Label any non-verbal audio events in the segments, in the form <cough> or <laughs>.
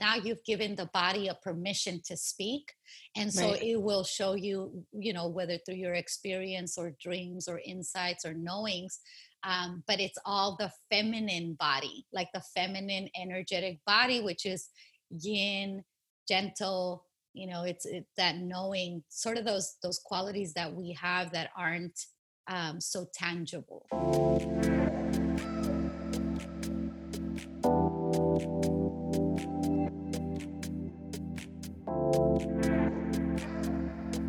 now you've given the body a permission to speak and so right. it will show you you know whether through your experience or dreams or insights or knowings um, but it's all the feminine body like the feminine energetic body which is yin gentle you know it's, it's that knowing sort of those those qualities that we have that aren't um, so tangible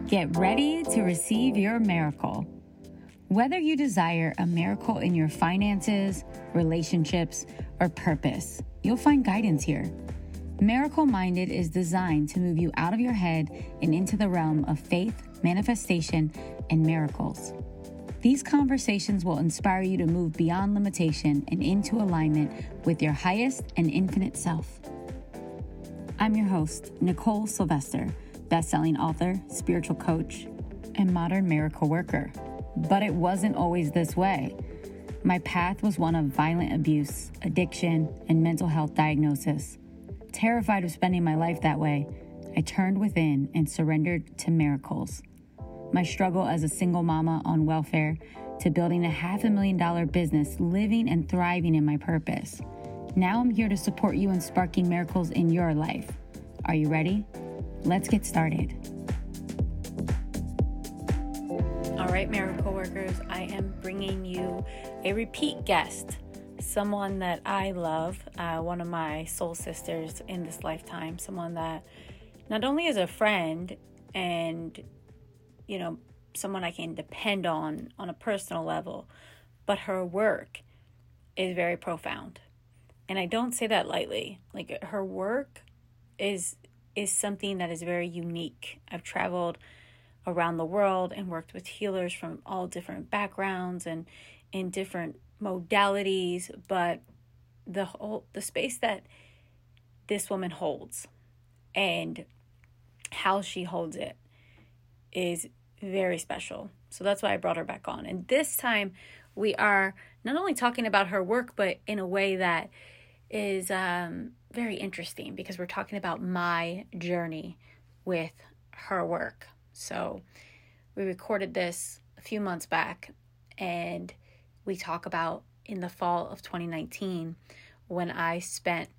Get ready to receive your miracle. Whether you desire a miracle in your finances, relationships, or purpose, you'll find guidance here. Miracle Minded is designed to move you out of your head and into the realm of faith, manifestation, and miracles. These conversations will inspire you to move beyond limitation and into alignment with your highest and infinite self. I'm your host, Nicole Sylvester best-selling author, spiritual coach, and modern miracle worker. But it wasn't always this way. My path was one of violent abuse, addiction, and mental health diagnosis. Terrified of spending my life that way, I turned within and surrendered to miracles. My struggle as a single mama on welfare to building a half a million dollar business, living and thriving in my purpose. Now I'm here to support you in sparking miracles in your life. Are you ready? Let's get started. All right, miracle workers, I am bringing you a repeat guest, someone that I love, uh, one of my soul sisters in this lifetime, someone that not only is a friend and, you know, someone I can depend on on a personal level, but her work is very profound. And I don't say that lightly. Like her work is is something that is very unique. I've traveled around the world and worked with healers from all different backgrounds and in different modalities, but the whole the space that this woman holds and how she holds it is very special. So that's why I brought her back on. And this time we are not only talking about her work, but in a way that is um, very interesting because we're talking about my journey with her work. So we recorded this a few months back and we talk about in the fall of 2019 when I spent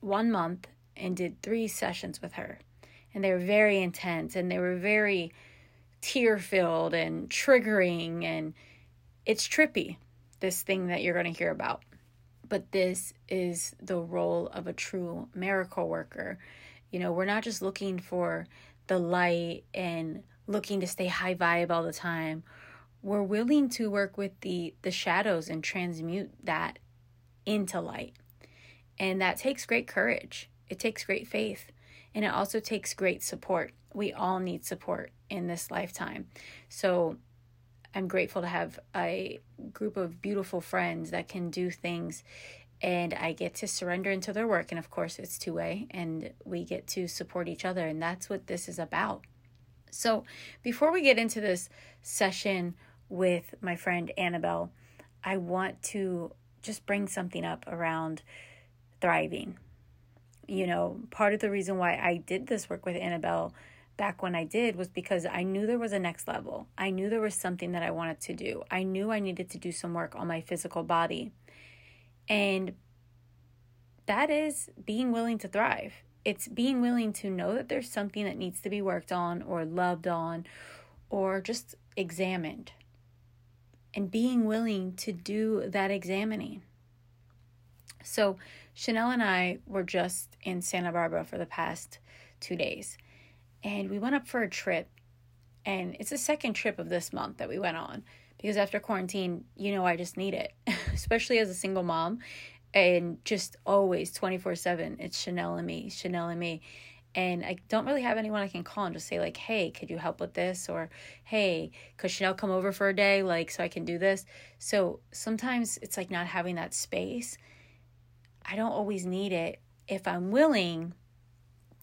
one month and did three sessions with her. And they were very intense and they were very tear filled and triggering. And it's trippy, this thing that you're going to hear about but this is the role of a true miracle worker. You know, we're not just looking for the light and looking to stay high vibe all the time. We're willing to work with the the shadows and transmute that into light. And that takes great courage. It takes great faith. And it also takes great support. We all need support in this lifetime. So I'm grateful to have a group of beautiful friends that can do things and I get to surrender into their work. And of course, it's two way, and we get to support each other. And that's what this is about. So, before we get into this session with my friend Annabelle, I want to just bring something up around thriving. You know, part of the reason why I did this work with Annabelle back when I did was because I knew there was a next level. I knew there was something that I wanted to do. I knew I needed to do some work on my physical body. And that is being willing to thrive. It's being willing to know that there's something that needs to be worked on or loved on or just examined. And being willing to do that examining. So, Chanel and I were just in Santa Barbara for the past two days and we went up for a trip and it's the second trip of this month that we went on because after quarantine you know i just need it <laughs> especially as a single mom and just always 24-7 it's chanel and me chanel and me and i don't really have anyone i can call and just say like hey could you help with this? or hey could chanel come over for a day like so i can do this? So sometimes it's like not having that space. I don't always need it. If i'm willing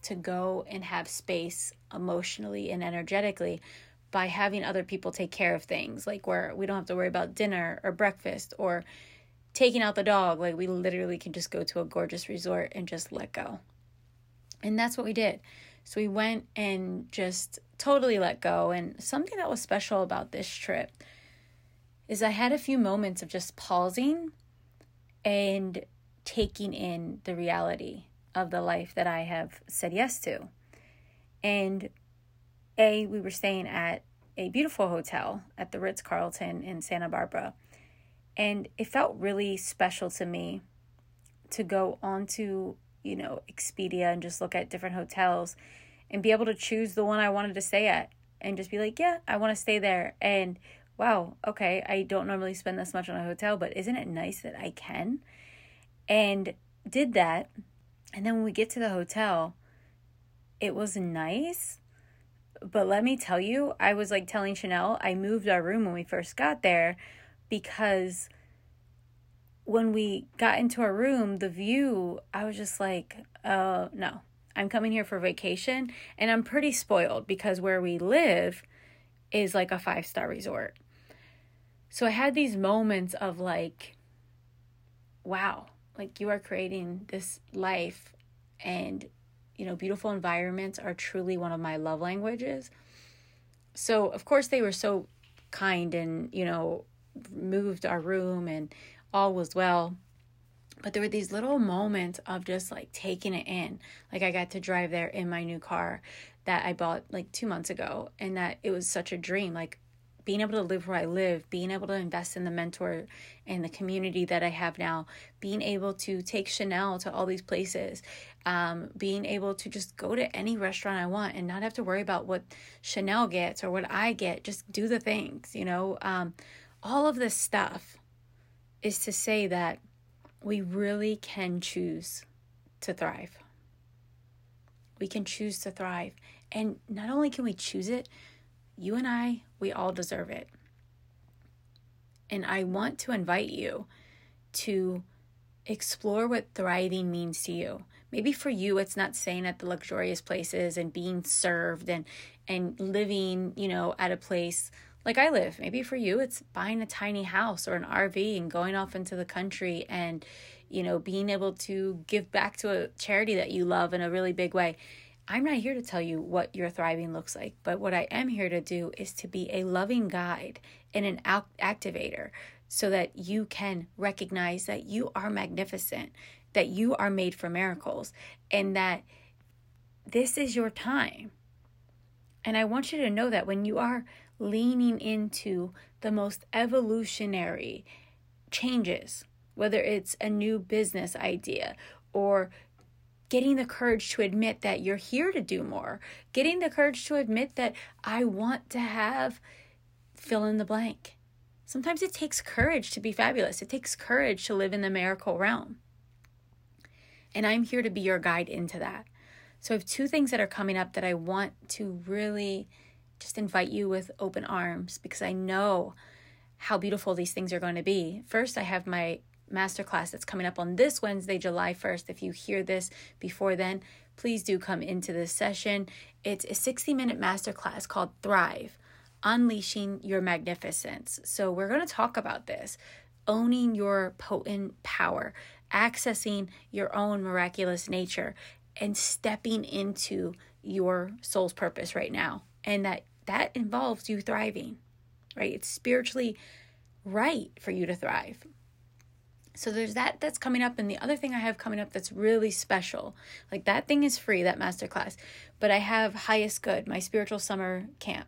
to go and have space emotionally and energetically by having other people take care of things like where we don't have to worry about dinner or breakfast or taking out the dog like we literally can just go to a gorgeous resort and just let go And that's what we did. So we went and just totally let go. And something that was special about this trip is I had a few moments of just pausing and taking in the reality of the life that I have said yes to. And A, we were staying at a beautiful hotel at the Ritz Carlton in Santa Barbara. And it felt really special to me to go onto, you know, Expedia and just look at different hotels and be able to choose the one I wanted to stay at and just be like, yeah, I want to stay there. And wow, okay, I don't normally spend this much on a hotel, but isn't it nice that I can? And did that. And then when we get to the hotel, it was nice. But let me tell you, I was like telling Chanel, I moved our room when we first got there because when we got into our room, the view, I was just like, uh, no, I'm coming here for vacation. And I'm pretty spoiled because where we live is like a five star resort. So I had these moments of like, wow, like you are creating this life and, you know, beautiful environments are truly one of my love languages. So, of course, they were so kind and, you know, moved our room and all was well. But there were these little moments of just like taking it in. Like I got to drive there in my new car that I bought like two months ago, and that it was such a dream. Like being able to live where I live, being able to invest in the mentor and the community that I have now, being able to take Chanel to all these places, um, being able to just go to any restaurant I want and not have to worry about what Chanel gets or what I get, just do the things, you know. Um, all of this stuff is to say that we really can choose to thrive. We can choose to thrive. And not only can we choose it, you and I, we all deserve it. And I want to invite you to explore what thriving means to you. Maybe for you it's not staying at the luxurious places and being served and and living, you know, at a place like I live. Maybe for you, it's buying a tiny house or an RV and going off into the country and, you know, being able to give back to a charity that you love in a really big way. I'm not here to tell you what your thriving looks like, but what I am here to do is to be a loving guide and an activator so that you can recognize that you are magnificent, that you are made for miracles, and that this is your time. And I want you to know that when you are leaning into the most evolutionary changes, whether it's a new business idea or getting the courage to admit that you're here to do more, getting the courage to admit that I want to have fill in the blank. Sometimes it takes courage to be fabulous, it takes courage to live in the miracle realm. And I'm here to be your guide into that. So I have two things that are coming up that I want to really just invite you with open arms because I know how beautiful these things are going to be. First, I have my masterclass that's coming up on this Wednesday, July 1st. If you hear this before then, please do come into this session. It's a 60 minute masterclass called Thrive Unleashing Your Magnificence. So, we're going to talk about this owning your potent power, accessing your own miraculous nature, and stepping into your soul's purpose right now and that that involves you thriving right it's spiritually right for you to thrive so there's that that's coming up and the other thing i have coming up that's really special like that thing is free that masterclass but i have highest good my spiritual summer camp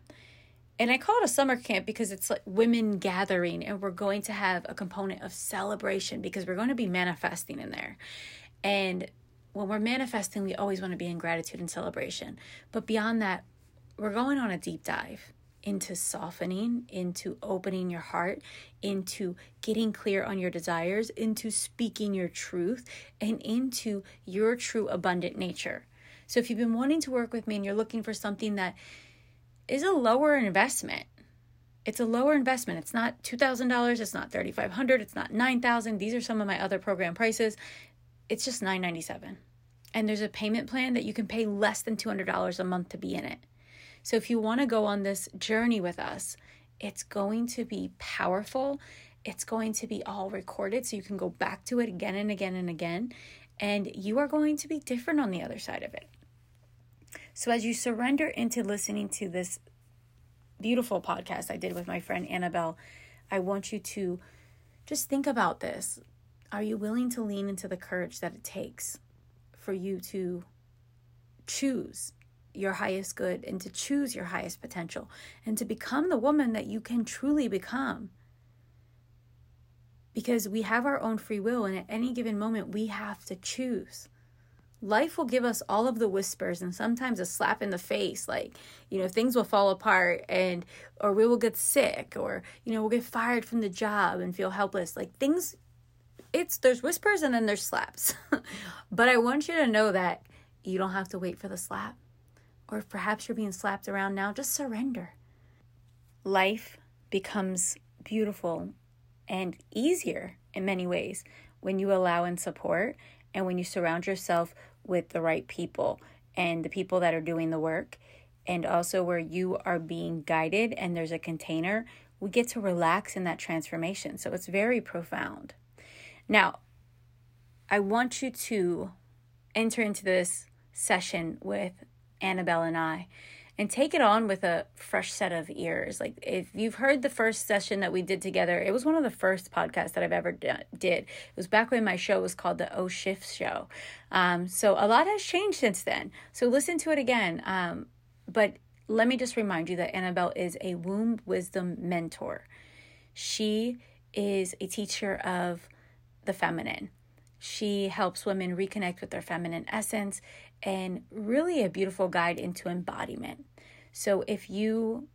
and I call it a summer camp because it's like women gathering, and we're going to have a component of celebration because we're going to be manifesting in there. And when we're manifesting, we always want to be in gratitude and celebration. But beyond that, we're going on a deep dive into softening, into opening your heart, into getting clear on your desires, into speaking your truth, and into your true abundant nature. So, if you've been wanting to work with me and you're looking for something that is a lower investment, it's a lower investment. It's not $2,000, it's not 3,500, it's not 9,000. These are some of my other program prices. It's just 997. And there's a payment plan that you can pay less than $200 a month to be in it. So if you want to go on this journey with us, it's going to be powerful. It's going to be all recorded so you can go back to it again and again and again. And you are going to be different on the other side of it. So as you surrender into listening to this beautiful podcast I did with my friend Annabelle, I want you to just think about this. Are you willing to lean into the courage that it takes for you to choose your highest good and to choose your highest potential and to become the woman that you can truly become? Because we have our own free will, and at any given moment, we have to choose. Life will give us all of the whispers and sometimes a slap in the face like you know things will fall apart and or we will get sick or you know we'll get fired from the job and feel helpless. Like things it's there's whispers and then there's slaps. <laughs> But i want you to know that you don't have to wait for the slap or perhaps you're being slapped around now just surrender life becomes beautiful and easier in many ways when you allow and support and when you surround yourself with the right people and the people that are doing the work, and also where you are being guided and there's a container, we get to relax in that transformation. So it's very profound. Now, I want you to enter into this session with Annabelle and I and take it on with a fresh set of ears. Like if you've heard the first session that we did together, it was one of the first podcasts that I've ever did. It was back when my show was called the O Shift Show. Um, so a lot has changed since then. So listen to it again. Um, but let me just remind you that Annabelle is a womb wisdom mentor. She is a teacher of the feminine. She helps women reconnect with their feminine essence and really a beautiful guide into embodiment. So if you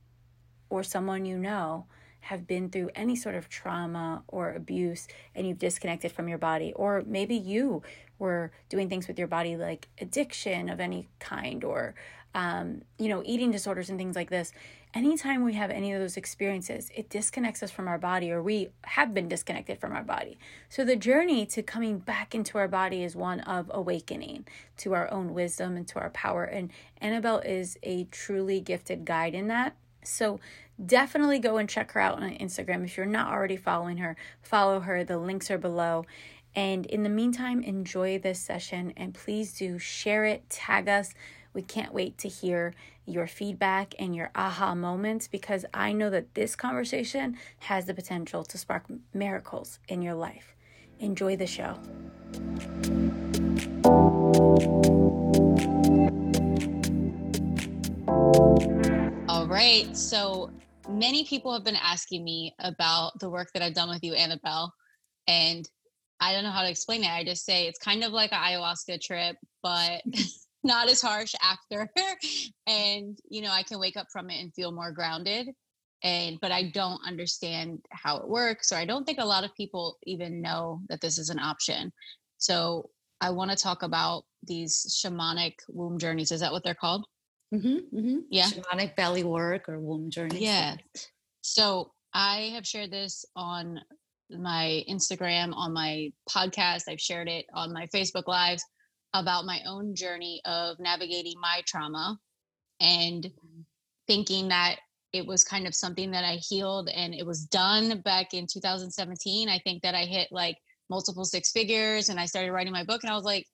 or someone you know have been through any sort of trauma or abuse and you've disconnected from your body, or maybe you were doing things with your body like addiction of any kind or um, you know, eating disorders and things like this, anytime we have any of those experiences, it disconnects us from our body or we have been disconnected from our body. So the journey to coming back into our body is one of awakening to our own wisdom and to our power. And Annabelle is a truly gifted guide in that. So definitely go and check her out on Instagram. If you're not already following her, follow her. The links are below. And in the meantime, enjoy this session and please do share it, tag us, we can't wait to hear your feedback and your aha moments because I know that this conversation has the potential to spark miracles in your life. Enjoy the show. All right. So many people have been asking me about the work that I've done with you, Annabelle. And I don't know how to explain it. I just say it's kind of like an ayahuasca trip, but <laughs> not as harsh after <laughs> and you know i can wake up from it and feel more grounded and but i don't understand how it works or i don't think a lot of people even know that this is an option. So i want to talk about these shamanic womb journeys. Is that what they're called? Mm-hmm, mm-hmm. yeah. Shamanic belly work or womb journeys. Yeah so i have shared this on my instagram on my podcast. I've shared it on my facebook lives about my own journey of navigating my trauma and mm-hmm. thinking that it was kind of something that I healed and it was done back in 2017. I think that I hit like multiple six figures and I started writing my book and I was like,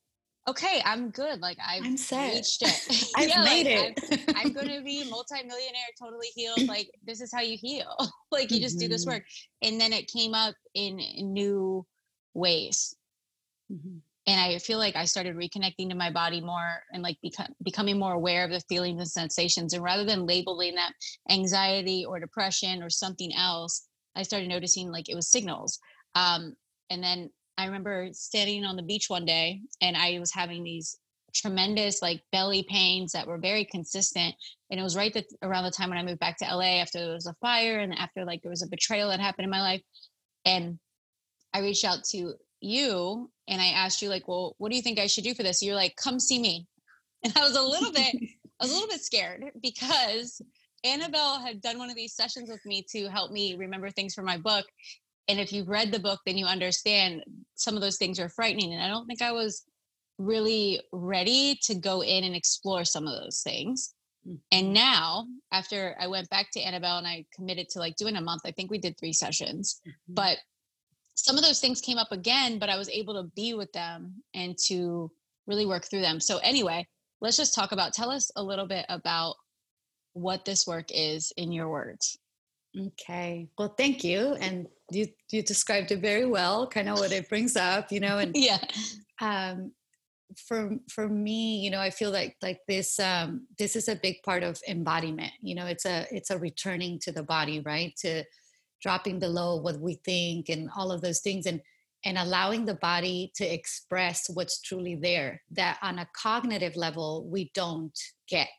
okay, I'm good. Like I've I'm set. reached it. <laughs> <laughs> I've yeah, made like, it. I'm, I'm <laughs> going to be multimillionaire, totally healed. Like this is how you heal. like you just mm-hmm. do this mm-hmm. work. And then it came up in, in new ways. Mm-hmm and I feel like I started reconnecting to my body more and like become, becoming more aware of the feelings and sensations. And rather than labeling that anxiety or depression or something else, I started noticing like it was signals. Um, and then I remember standing on the beach one day and I was having these tremendous like belly pains that were very consistent. And it was right that around the time when I moved back to LA after there was a fire and after like there was a betrayal that happened in my life. And I reached out to you and I asked you like, well, what do you think I should do for this? You're like, come see me. <laughs> And I was a little bit, <laughs> I was a little bit scared because Annabelle had done one of these sessions with me to help me remember things for my book. And if you've read the book, then you understand some of those things are frightening. And I don't think I was really ready to go in and explore some of those things. And mm-hmm. now, after I went back to Annabelle and I committed to like doing a month, I think we did three sessions. Mm-hmm. But some of those things came up again, but I was able to be with them and to really work through them. So, anyway, let's just talk about tell us a little bit about what this work is in your words. Okay. Well thank you. And you you described it very well kind of what it brings up you know and <laughs> yeah. um for for me you know i feel like like this um this is a big part of embodiment. You know it's a it's a returning to the body right? To dropping below what we think and all of those things and and allowing the body to express what's truly there that on a cognitive level we don't get.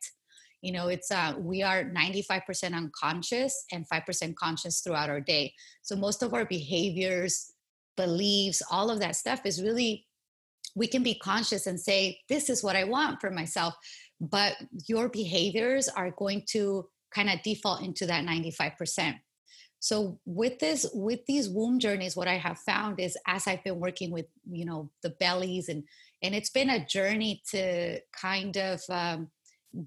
You know it's uh we are 95% unconscious and 5% conscious throughout our day. So most of our behaviors beliefs all of that stuff is really we can be conscious and say this is what i want for myself but your behaviors are going to kind of default into that 95% so with this with these womb journeys what i have found is as i've been working with you know the bellies and and it's been a journey to kind of um,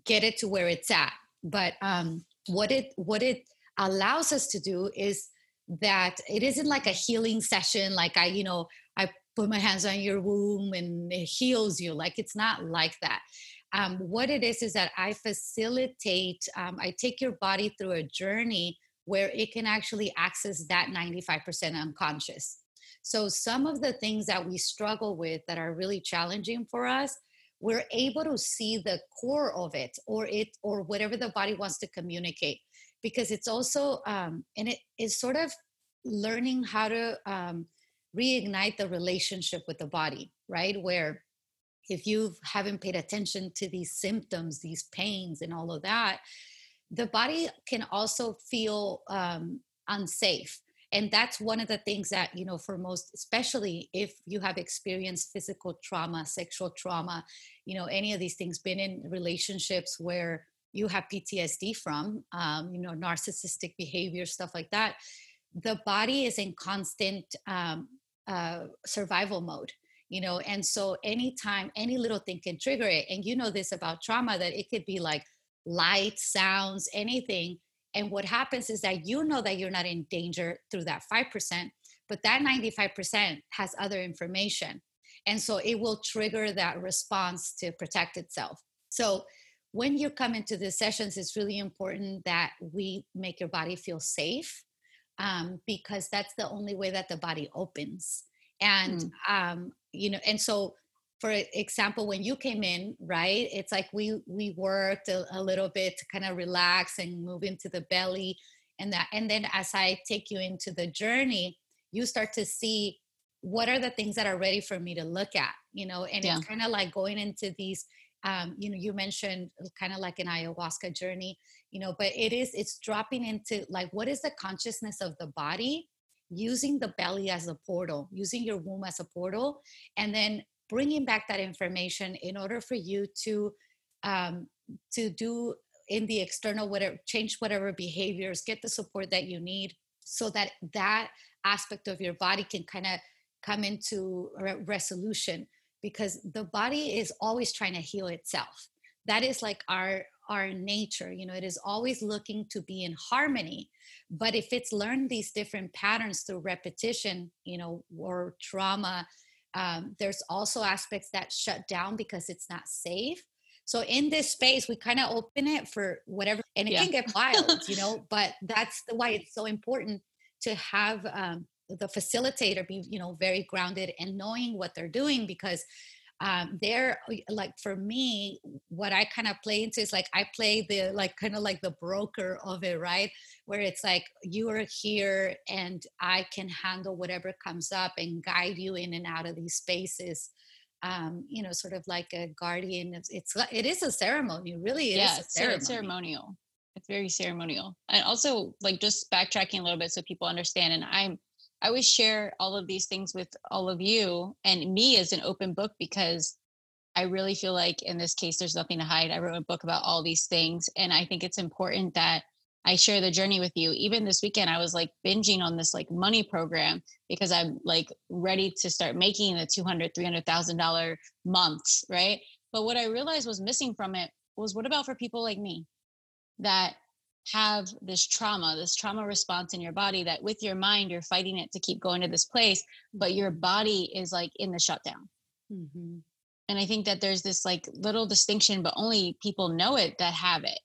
get it to where it's at. But um, what it what it allows us to do is that it isn't like a healing session like i you know i put my hands on your womb and it heals you like it's not like that. Um, what it is is that i facilitate um, i take your body through a journey where it can actually access that 95% unconscious so some of the things that we struggle with that are really challenging for us we're able to see the core of it or it or whatever the body wants to communicate because it's also um, and it is sort of learning how to um, reignite the relationship with the body, right? Where if you haven't paid attention to these symptoms, these pains, and all of that, the body can also feel um, unsafe. And that's one of the things that, you know, for most, especially if you have experienced physical trauma, sexual trauma, you know, any of these things, been in relationships where you have PTSD from, um, you know, narcissistic behavior, stuff like that. The body is in constant um, uh, survival mode you know and so anytime any little thing can trigger it and you know this about trauma that it could be like light sounds anything and what happens is that you know that you're not in danger through that 5% but that 95% has other information and so it will trigger that response to protect itself so when you come into the sessions it's really important that we make your body feel safe um, because that's the only way that the body opens. And, mm. um, you know, and so for example, when you came in, right, it's like we, we worked a, a little bit to kind of relax and move into the belly and that. And then as I take you into the journey, you start to see what are the things that are ready for me to look at, you know, and yeah. it's kind of like going into these um, you know you mentioned kind of like an ayahuasca journey you know but it is it's dropping into like what is the consciousness of the body using the belly as a portal using your womb as a portal and then bringing back that information in order for you to um, to do in the external whatever change whatever behaviors get the support that you need so that that aspect of your body can kind of come into re- resolution because the body is always trying to heal itself. That is like our our nature you know it is always looking to be in harmony but if it's learned these different patterns through repetition you know or trauma um, there's also aspects that shut down because it's not safe so in this space we kind of open it for whatever and it yeah. can get <laughs> wild you know but that's the why it's so important to have um, the facilitator be you know very grounded and knowing what they're doing because um, they're like for me what i kind of play into is like i play the like kind of like the broker of it right? Where it's like you are here and i can handle whatever comes up and guide you in and out of these spaces. Um, you know sort of like a guardian it's, it's it is a ceremony really it yeah, ceremony. ceremonial. It's very ceremonial. And also like just backtracking a little bit so people understand and i'm I always share all of these things with all of you and me as an open book because I really feel like in this case, there's nothing to hide. I wrote a book about all these things. And I think it's important that I share the journey with you. Even this weekend, I was like binging on this like money program because I'm like ready to start making the $200,000, $300,000 months. Right. But what I realized was missing from it was what about for people like me that have this trauma, this trauma response in your body that with your mind, you're fighting it to keep going to this place, but your body is like in the shutdown. Mm-hmm. and i think that there's this like little distinction but only people know it that have it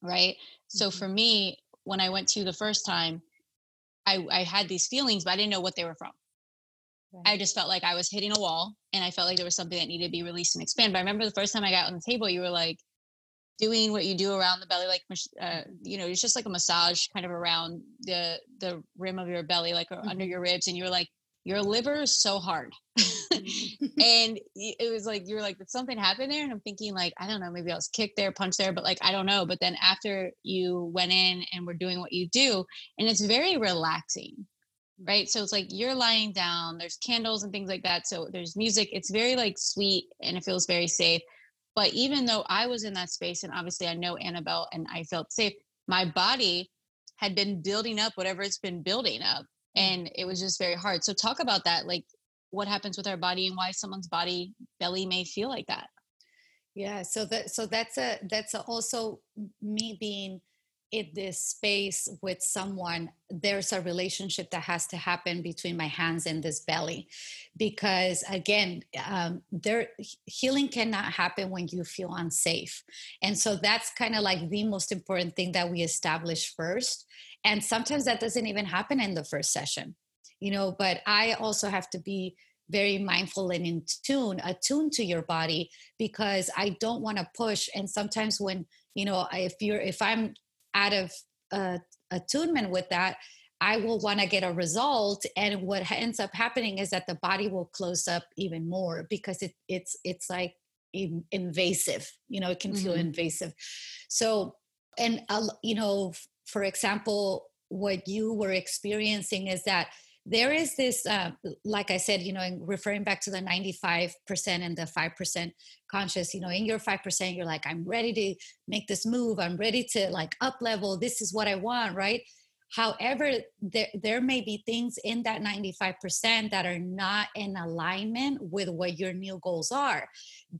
right so mm-hmm. for me when i went to the first time i i had these feelings but i didn't know what they were from right. i just felt like i was hitting a wall and i felt like there was something that needed to be released and expand but i remember the first time i got on the table you were like doing what you do around the belly like uh, you know it's just like a massage kind of around the the rim of your belly like mm-hmm. under your ribs and you were like your liver is so hard. Mm-hmm. <laughs> and it was like you were like did something happen there? And i'm thinking like i don't know maybe i was kicked there punched there but like i don't know. But then after you went in and were doing what you do and it's very relaxing right? So it's like you're lying down there's candles and things like that so there's music it's very like sweet and it feels very safe but even though I was in that space, and obviously I know Annabelle and I felt safe, my body had been building up whatever it's been building up. Mm. And it was just very hard. So, talk about that like what happens with our body and why someone's body belly may feel like that. Yeah, so that so that's a that's a also me being in this space with someone there's a relationship that has to happen between my hands and this belly. Because again um, there healing cannot happen when you feel unsafe. And so that's kind of like the most important thing that we establish first. And sometimes that doesn't even happen in the first session you know but i also have to be very mindful and in tune attuned to your body because i don't want to push. And sometimes when you know if you're if i'm out of uh, attunement with that i will want to get a result and what ends up happening is that the body will close up even more because it, it's it's like invasive you know it can feel mm-hmm. invasive so and uh, you know for example what you were experiencing is that there is this uh, like i said you know referring back to the 95% and the 5% conscious you know in your 5% you're like i'm ready to make this move. I'm ready to like up level. This is what i want right However, there, there may be things in that 95% that are not in alignment with what your new goals are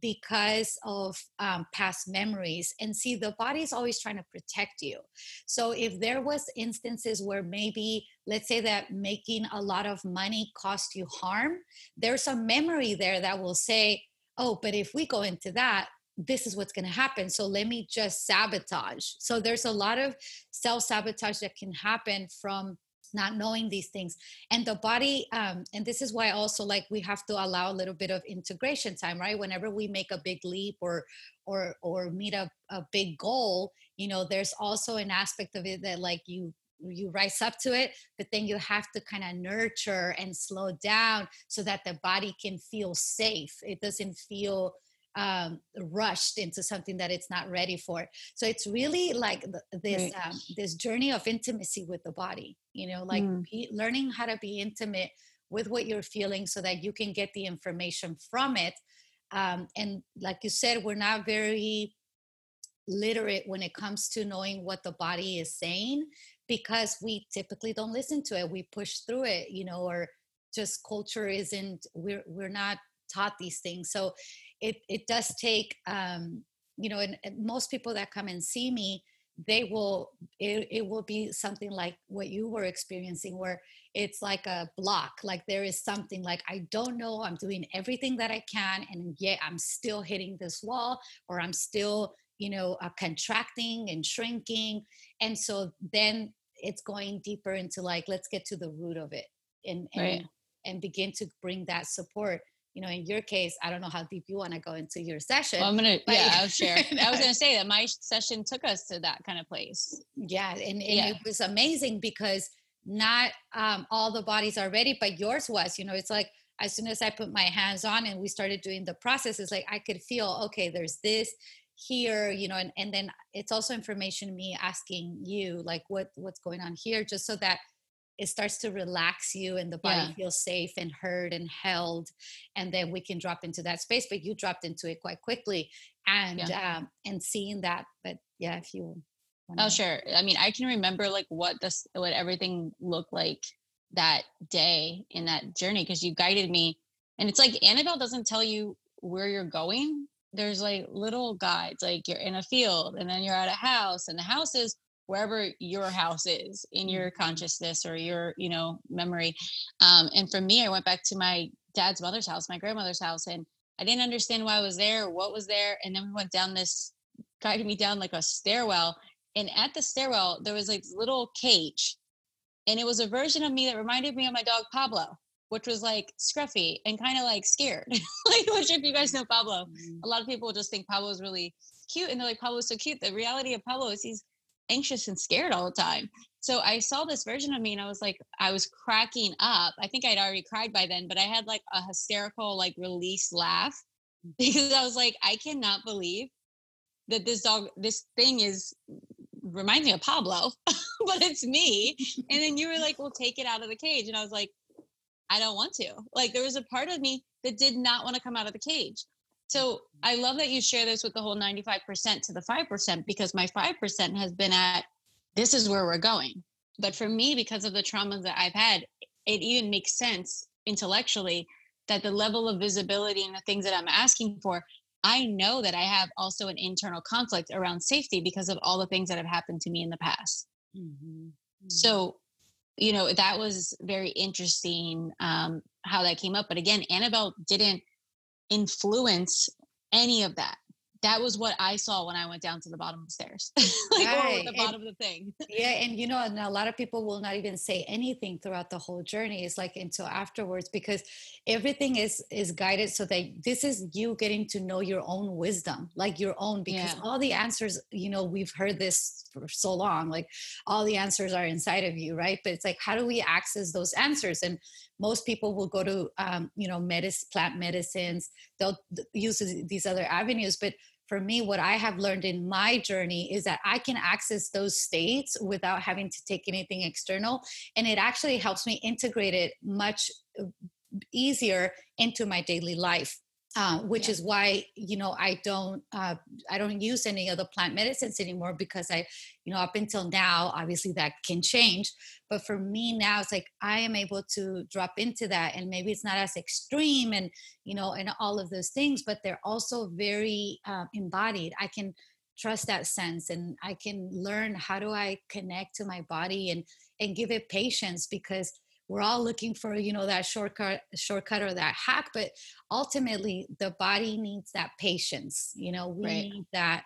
because of um, past memories. And see, the body is always trying to protect you. So if there was instances where maybe, let's say that making a lot of money cost you harm, there's a memory there that will say, oh, but if we go into that, this is what's going to happen. So let me just sabotage. So there's a lot of self sabotage that can happen from not knowing these things and the body um, and this is why also like we have to allow a little bit of integration time right whenever we make a big leap or or or meet a, a big goal you know there's also an aspect of it that like you you rise up to it but then you have to kind of nurture and slow down so that the body can feel safe it doesn't feel um, rushed into something that it's not ready for. So it's really like the, this right. um, this journey of intimacy with the body. You know, like mm. be, learning how to be intimate with what you're feeling, so that you can get the information from it. Um, and like you said, we're not very literate when it comes to knowing what the body is saying because we typically don't listen to it we push through it you know or just culture isn't we're we're not taught these things so it it does take um, you know, and, and, most people that come and see me, they will it, it will be something like what you were experiencing, where it's like a block, like there is something like I don't know, I'm doing everything that I can, and yet I'm still hitting this wall, or I'm still you know uh, contracting and shrinking, and so then it's going deeper into like let's get to the root of it and and, right. and begin to bring that support you know, in your case, I don't know how deep you want to go into your session. Well, I'm gonna, yeah, I'll <laughs> share. I was gonna say that my session took us to that kind of place. Yeah, and, and yeah. it was amazing because not um, all the bodies are ready, but yours was. You know, it's like as soon as I put my hands on and we started doing the process, it's like I could feel, okay, there's this here, you know, and, and then it's also information me asking you like what what's going on here, just so that it starts to relax you and the body yeah. feels safe and heard and held and then we can drop into that space but you dropped into it quite quickly and yeah. um and seeing that but yeah if you wanna... oh sure i mean i can remember like what this what everything looked like that day in that journey because you guided me and it's like annabelle doesn't tell you where you're going there's like little guides like you're in a field and then you're at a house and the house is wherever your house is in your mm-hmm. consciousness or your you know memory um, and for me i went back to my dad's mother's house my grandmother's house and I didn't understand why I was there what was there. And then we went down this, guided me down like a stairwell. And at the stairwell, there was like this little cage. And it was a version of me that reminded me of my dog Pablo, which was like scruffy and kind of like scared. <laughs> like, I'm if you guys know Pablo, mm-hmm. a lot of people just think Pablo is really cute. And they're like, Pablo's so cute. The reality of Pablo is he's anxious and scared all the time. So I saw this version of me and I was like, I was cracking up. I think I'd already cried by then, but I had like a hysterical, like release laugh <laughs> because I was like, I cannot believe that this dog, this thing is reminds me of Pablo, <laughs> but it's me. And then you were like, well, take it out of the cage. And I was like, I don't want to. Like there was a part of me that did not want to come out of the cage. So I love that you share this with the whole 95% to the 5% because my 5% has been at this is where we're going. But for me, because of the traumas that I've had, it even makes sense intellectually that the level of visibility and the things that I'm asking for, I know that I have also an internal conflict around safety because of all the things that have happened to me in the past. Mm-hmm. Mm-hmm. So, you know, that was very interesting um, how that came up. But again, Annabelle didn't influence any of that that was what I saw when I went down to the bottom of the stairs, <laughs> like right. the bottom and, of the thing. <laughs> yeah, and you know, and a lot of people will not even say anything throughout the whole journey. It's like until afterwards because everything is is guided so that this is you getting to know your own wisdom, like your own. Because yeah. all the answers, you know, we've heard this for so long, like all the answers are inside of you, right? But it's like, how do we access those answers? And most people will go to um, you know medicine plant medicines. They'll use these other avenues. But for me what i have learned in my journey is that i can access those states without having to take anything external. And it actually helps me integrate it much uh, easier into my daily life uh, which yeah. is why you know I don't uh, I don't use any of the plant medicines anymore because I you know up until now obviously that can change but for me now it's like I am able to drop into that and maybe it's not as extreme and you know and all of those things but they're also very uh, embodied I can trust that sense and I can learn how do I connect to my body and and give it patience because we're all looking for you know that shortcut shortcut or that hack but ultimately the body needs that patience you know we right. need that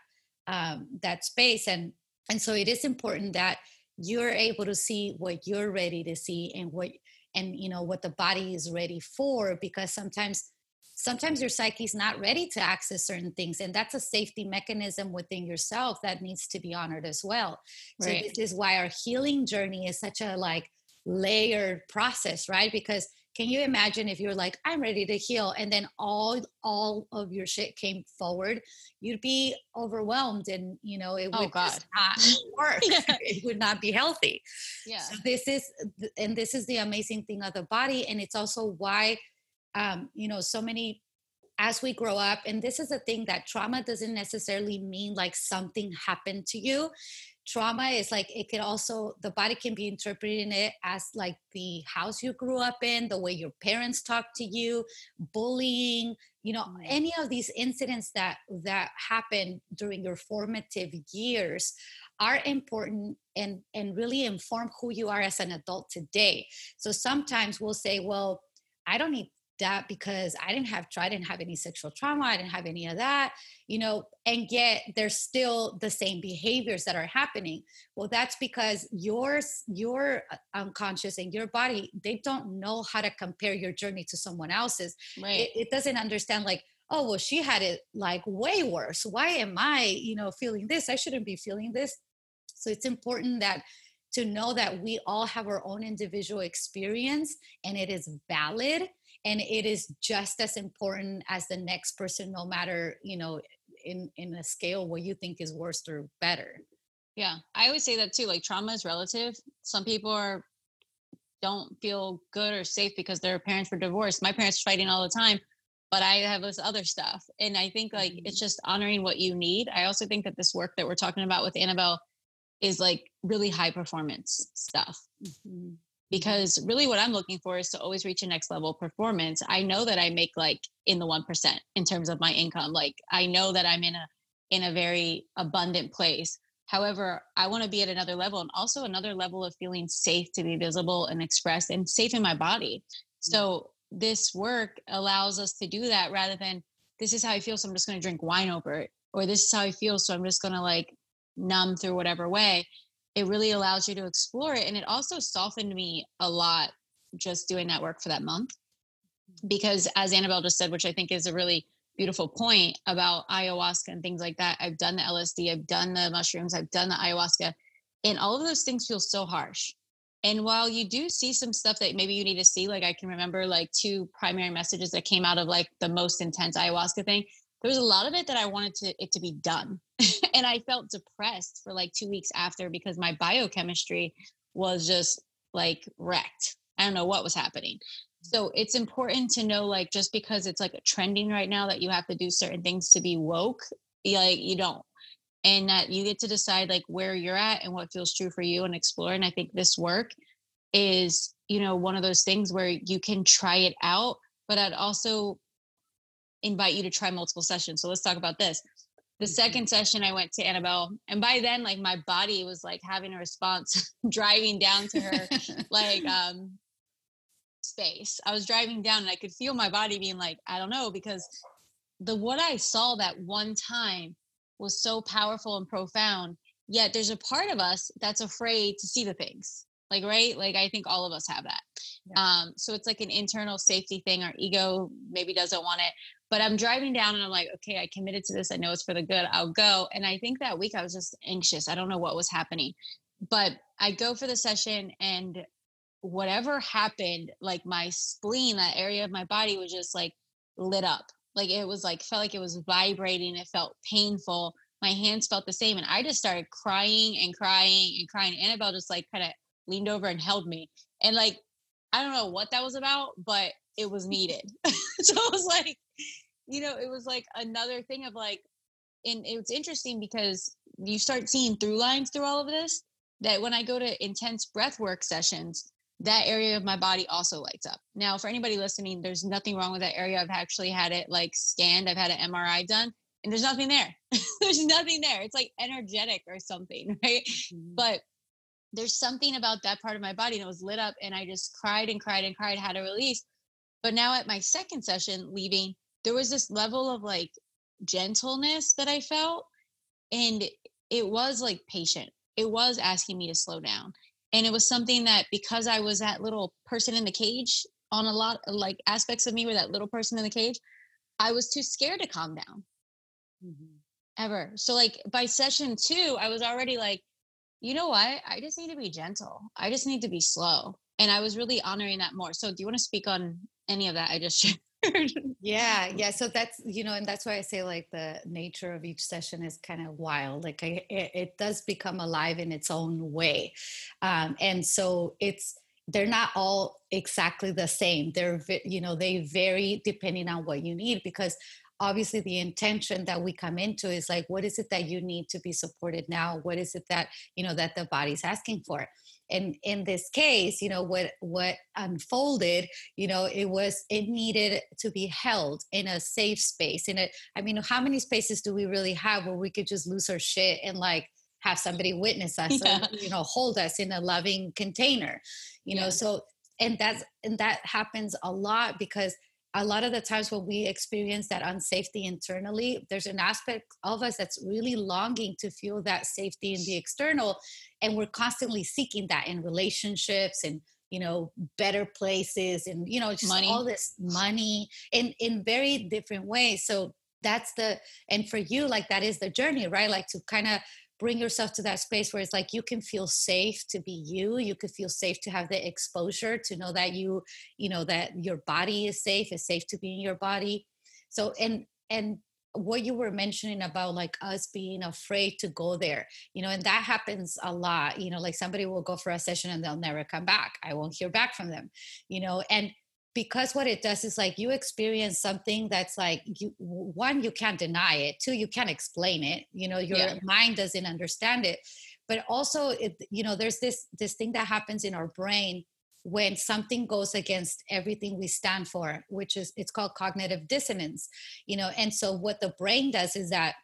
um, that space and and so it is important that you're able to see what you're ready to see and what and you know what the body is ready for because sometimes sometimes your psyche is not ready to access certain things and that's a safety mechanism within yourself that needs to be honored as well right. so this is why our healing journey is such a like layered process right? Because can you imagine if you're like i'm ready to heal and then all all of your shit came forward you'd be overwhelmed and you know it oh, would oh just not <laughs> work. Yeah. <laughs> it would not be healthy. Yeah. So this is and this is the amazing thing of the body and it's also why um you know so many as we grow up and this is a thing that trauma doesn't necessarily mean like something happened to you trauma is like it can also the body can be interpreting it as like the house you grew up in the way your parents talked to you bullying you know mm. any of these incidents that that happen during your formative years are important and and really inform who you are as an adult today so sometimes we'll say well i don't need that because I didn't have I didn't have any sexual trauma, I didn't have any of that, you know, and yet there's still the same behaviors that are happening. Well, that's because yours, your uh, unconscious and your body, they don't know how to compare your journey to someone else's. Right. It, it doesn't understand like, oh well, she had it like way worse. Why am I, you know, feeling this? I shouldn't be feeling this. So it's important that to know that we all have our own individual experience and it is valid and it is just as important as the next person no matter you know in in a scale what you think is worse or better. Yeah i always say that too like trauma is relative. Some people are don't feel good or safe because their parents were divorced. My parents are fighting all the time but i have this other stuff and i think like mm-hmm. it's just honoring what you need. I also think that this work that we're talking about with annabelle is like really high performance stuff. Mm-hmm because really what I'm looking for is to always reach a next level performance. I know that I make like in the 1% in terms of my income. Like I know that I'm in a in a very abundant place. However, I want to be at another level and also another level of feeling safe to be visible and expressed and safe in my body. Mm. So this work allows us to do that rather than this is how I feel, so I'm just going to drink wine over it, or this is how I feel, so I'm just going to like numb through whatever way. It really allows you to explore it. And it also softened me a lot just doing that work for that month. Mm. Because as Annabelle just said, which I think is a really beautiful point about ayahuasca and things like that, I've done the LSD, I've done the mushrooms, I've done the ayahuasca, and all of those things feel so harsh. And while you do see some stuff that maybe you need to see, like I can remember like two primary messages that came out of like the most intense ayahuasca thing, there was a lot of it that I wanted to it to be done. <laughs> and I felt depressed for like two weeks after because my biochemistry was just like wrecked. I don't know what was happening. So mm-hmm. it's important to know like just because it's like a trending right now that you have to do certain things to be woke, like you don't and that you get to decide like where you're at and what feels true for you and explore and i think this work is you know one of those things where you can try it out but i'd also invite you to try multiple sessions so let's talk about this the mm-hmm. second session i went to annabelle and by then like my body was like having a response <laughs> driving down to her <laughs> like um space. I was driving down and i could feel my body being like i don't know because the what i saw that one time was so powerful and profound yet there's a part of us that's afraid to see the things like right? Like i think all of us have that. Yeah. um so it's like an internal safety thing. Our ego maybe doesn't want it but i'm driving down and i'm like okay i committed to this i know it's for the good i'll go. And i think that week i was just anxious i don't know what was happening but i go for the session and whatever happened like my spleen that area of my body was just like lit up like it was like felt like it was vibrating it felt painful my hands felt the same and i just started crying and crying and crying annabelle just like kind of leaned over and held me and like i don't know what that was about but it was needed. <laughs> So I was like you know it was like another thing of like and it's interesting because you start seeing through lines through all of this that when i go to intense breath work sessions that area of my body also lights up. Now, for anybody listening, there's nothing wrong with that area. I've actually had it like scanned, I've had an MRI done, and there's nothing there. <laughs> there's nothing there. It's like energetic or something, <laughs> right? Mm-hmm. But there's something about that part of my body that was lit up, and I just cried and cried and cried, had a release. But now at my second session, leaving, there was this level of like gentleness that I felt. And it was like patient. It was asking me to slow down and it was something that because i was that little person in the cage on a lot like aspects of me were that little person in the cage i was too scared to calm down mm-hmm. ever so like by session two i was already like you know what i just need to be gentle i just need to be slow and i was really honoring that more so do you want to speak on any of that i just <laughs> shared <laughs> yeah yeah so that's you know and that's why i say like the nature of each session is kind of wild like I, it, it, does become alive in its own way um, and so it's they're not all exactly the same they're you know they vary depending on what you need because obviously the intention that we come into is like what is it that you need to be supported now? What is it that you know that the body's asking for and in this case you know what what unfolded you know it was it needed to be held in a safe space. In a i mean how many spaces do we really have where we could just lose our shit and like have somebody witness <laughs> us yeah. or, you know hold us in a loving container you know? So and that's and that happens a lot because a lot of the times when we experience that unsafety internally, there's an aspect of us that's really longing to feel that safety in the external. And we're constantly seeking that in relationships and you know better places and you know just money. all this money in in very different ways so that's the and for you like that is the journey right like to kind of bring yourself to that space where it's like you can feel safe to be you you could feel safe to have the exposure to know that you you know that your body is safe is safe to be in your body. So and and what you were mentioning about like us being afraid to go there you know and that happens a lot you know like somebody will go for a session and they'll never come back. I won't hear back from them you know and because what it does is like you experience something that's like you one you can't deny it two you can't explain it you know your yeah. mind doesn't understand it but also it you know there's this this thing that happens in our brain when something goes against everything we stand for which is it's called cognitive dissonance you know and so what the brain does is that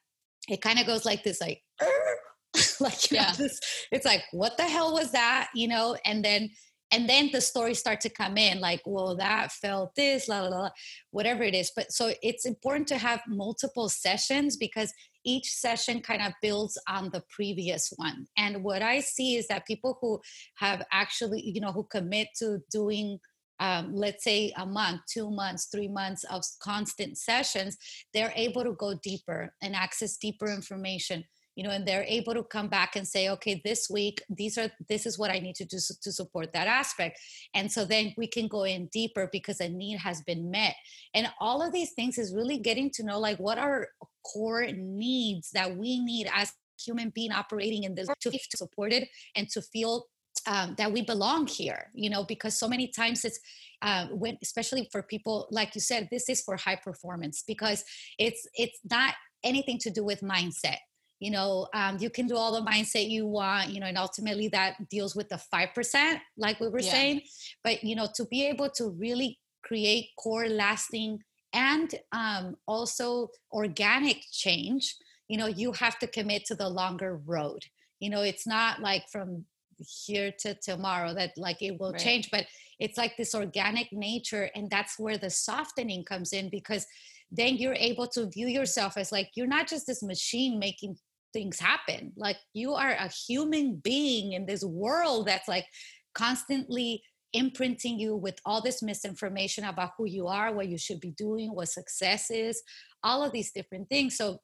it kind of goes like this like <laughs> like yeah. Know, this, it's like what the hell was that you know and then and then the stories start to come in like well that felt this la la la whatever it is. But so it's important to have multiple sessions because each session kind of builds on the previous one. And what i see is that people who have actually you know who commit to doing um, let's say a month, two months, three months of constant sessions, they're able to go deeper and access deeper information you know and they're able to come back and say okay this week these are this is what i need to do to support that aspect. And so then we can go in deeper because a need has been met. And all of these things is really getting to know like what are core needs that we need as human being operating in this to feel supported and to feel um, that we belong here you know because so many times it's uh, when especially for people like you said this is for high performance because it's it's not anything to do with mindset you know um, you can do all the mindset you want you know and ultimately that deals with the 5% like we were yeah. saying but you know to be able to really create core lasting and um, also organic change you know you have to commit to the longer road you know it's not like from here to tomorrow that like it will right. change but it's like this organic nature and that's where the softening comes in because then you're able to view yourself as like you're not just this machine making things happen like you are a human being in this world that's like constantly imprinting you with all this misinformation about who you are what you should be doing what success is all of these different things so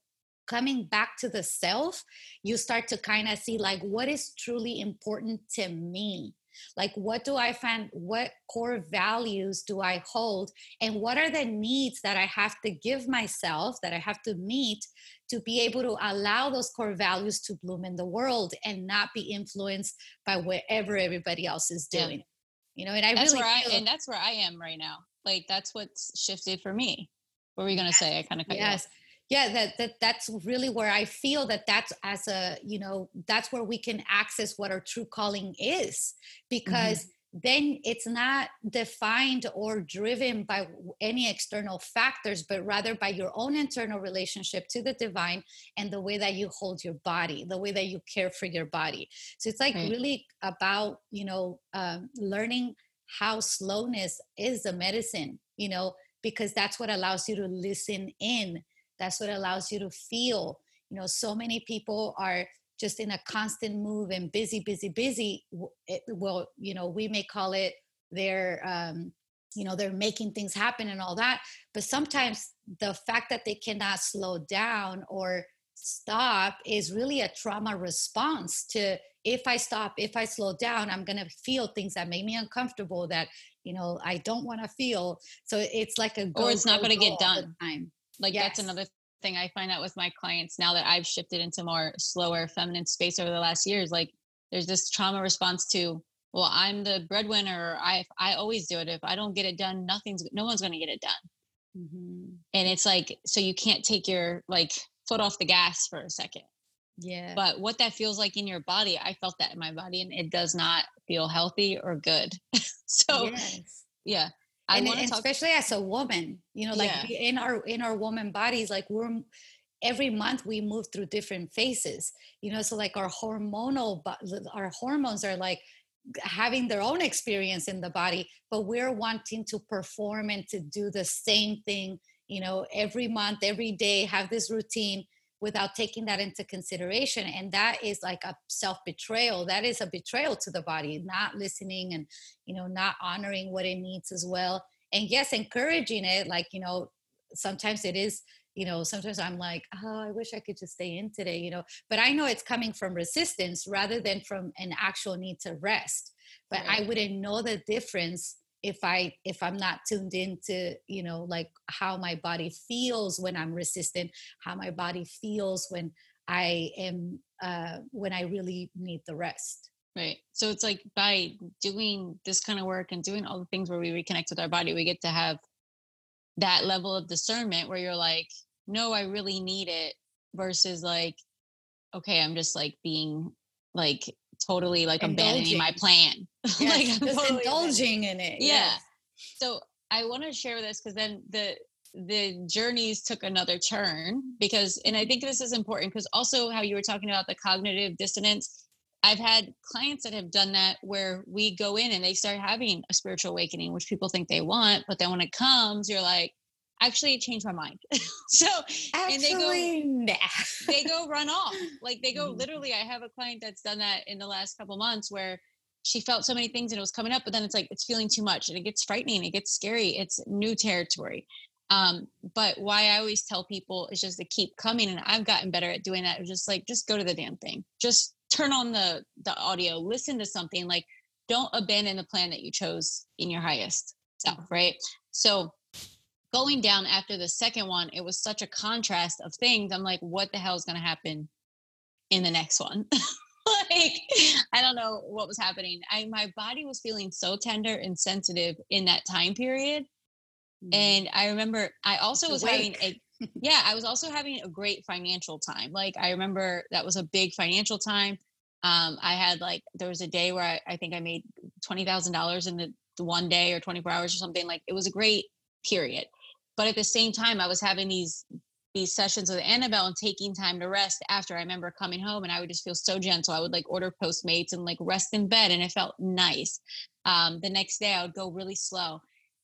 coming back to the self, you start to kind of see like what is truly important to me. Like, what do I find? What core values do I hold? And what are the needs that I have to give myself, that I have to meet to be able to allow those core values to bloom in the world and not be influenced by whatever everybody else is doing? Yeah. You know, and I that's really where I, and that's where I am right now. Like, that's what's shifted for me. What were you going to yes. say? I kind of cut yes. you off yeah that, that that's really where i feel that that's as a you know that's where we can access what our true calling is because mm-hmm. then it's not defined or driven by any external factors but rather by your own internal relationship to the divine and the way that you hold your body the way that you care for your body so it's like right. really about you know um, learning how slowness is a medicine you know because that's what allows you to listen in that's what allows you to feel you know so many people are just in a constant move and busy busy busy. It, well you know we may call it their um you know they're making things happen and all that but sometimes the fact that they cannot slow down or stop is really a trauma response to if i stop if i slow down i'm going to feel things that make me uncomfortable that you know i don't want to feel. So it's like a go, or it's not going to get done. time like yes. that's another thing I find out with my clients now that I've shifted into more slower feminine space over the last years. Like there's this trauma response to, well, I'm the breadwinner. I I always do it. If I don't get it done, nothing's no one's going to get it done. Mm-hmm. And it's like so you can't take your like foot off the gas for a second. Yeah. But what that feels like in your body, I felt that in my body, and it does not feel healthy or good. <laughs> so yes. yeah and, and talk- especially as a woman you know like yeah. in our in our woman bodies like we're every month we move through different phases you know so like our hormonal our hormones are like having their own experience in the body but we're wanting to perform and to do the same thing you know every month every day have this routine without taking that into consideration and that is like a self betrayal that is a betrayal to the body not listening and you know not honoring what it needs as well. And yes encouraging it like you know sometimes it is you know sometimes i'm like oh i wish i could just stay in today you know? But i know it's coming from resistance rather than from an actual need to rest. But right. i wouldn't know the difference if i if i'm not tuned into you know like how my body feels when i'm resistant how my body feels when i am uh when i really need the rest. Right. So it's like by doing this kind of work and doing all the things where we reconnect with our body we get to have that level of discernment where you're like no i really need it versus like okay i'm just like being like totally like indulging. abandoning my plan. <laughs> Yes, like I'm just totally indulging in it. Yeah. Yes. So I want to share this because then the the journeys took another turn because and I think this is important because also how you were talking about the cognitive dissonance I've had clients that have done that where we go in and they start having a spiritual awakening, which people think they want, but then when it comes, you're like, actually it changed my mind. <laughs> so actually, and they go nah. they go run off. <laughs> Like they go mm-hmm. literally, I have a client that's done that in the last couple months where she felt so many things and it was coming up, but then it's like it's feeling too much and it gets frightening, it gets scary, it's new territory. Um, but why I always tell people is just to keep coming, and I've gotten better at doing that. It's just like just go to the damn thing. Just turn on the the audio, listen to something. Like don't abandon the plan that you chose in your highest self, right? So going down after the second one, it was such a contrast of things. I'm like, what the hell is going to happen in the next one? <laughs> like, I don't know what was happening. I my body was feeling so tender and sensitive in that time period Mm-hmm. And I remember I also was having a <laughs> yeah, I was also having a great financial time. Like I remember that was a big financial time. Um, I had like there was a day where I, I think I made twenty thousand dollars in the, the one day or twenty four hours or something. Like it was a great period. But at the same time, I was having these these sessions with Annabelle and taking time to rest after I remember coming home and I would just feel so gentle. I would like order Postmates and like rest in bed and it felt nice. Um, the next day I would go really slow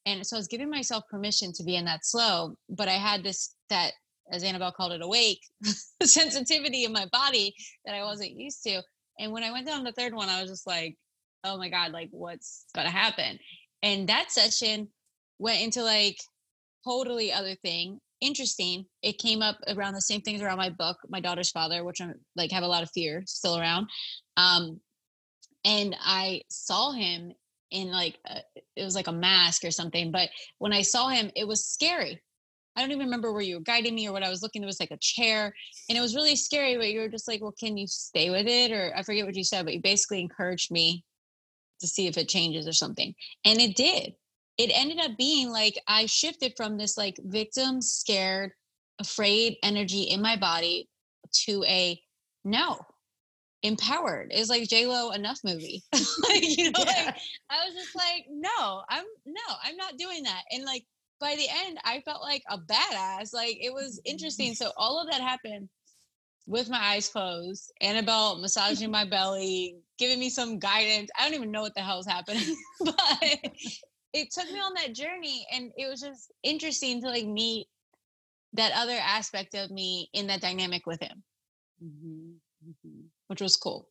and so i was giving myself permission to be in that slow but i had this that as annabelle called it awake <laughs> sensitivity in my body that i wasn't used to and when i went down the third one i was just like oh my god like what's gonna happen and that session went into like totally other thing interesting it came up around the same things around my book my daughter's father which i'm like have a lot of fear still around um and i saw him in like a, it was like a mask or something. But when I saw him, it was scary. I don't even remember where you were guiding me or what I was looking. There was like a chair, and it was really scary. But you were just like, "Well, can you stay with it?" Or I forget what you said, but you basically encouraged me to see if it changes or something, and it did. It ended up being like I shifted from this like victim, scared, afraid energy in my body to a no, empowered. It's like J Lo enough movie. <laughs> like, you know, yeah. like I was just like, no, I'm no, I'm not doing that. And like by the end, I felt like a badass. Like it was mm-hmm. interesting. So all of that happened with my eyes closed, Annabelle massaging my belly, giving me some guidance. I don't even know what the hell's happening, <laughs> but it took me on that journey and it was just interesting to like meet that other aspect of me in that dynamic with him. Mm-hmm. Mm-hmm which was cool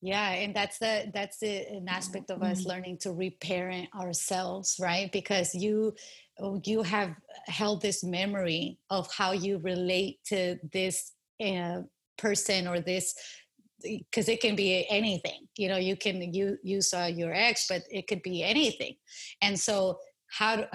yeah and that's the that's the, an aspect of us mm-hmm. learning to reparent ourselves right because you oh, you have held this memory of how you relate to this uh, person or this because it can be anything you know you can you you saw your ex but it could be anything. And so how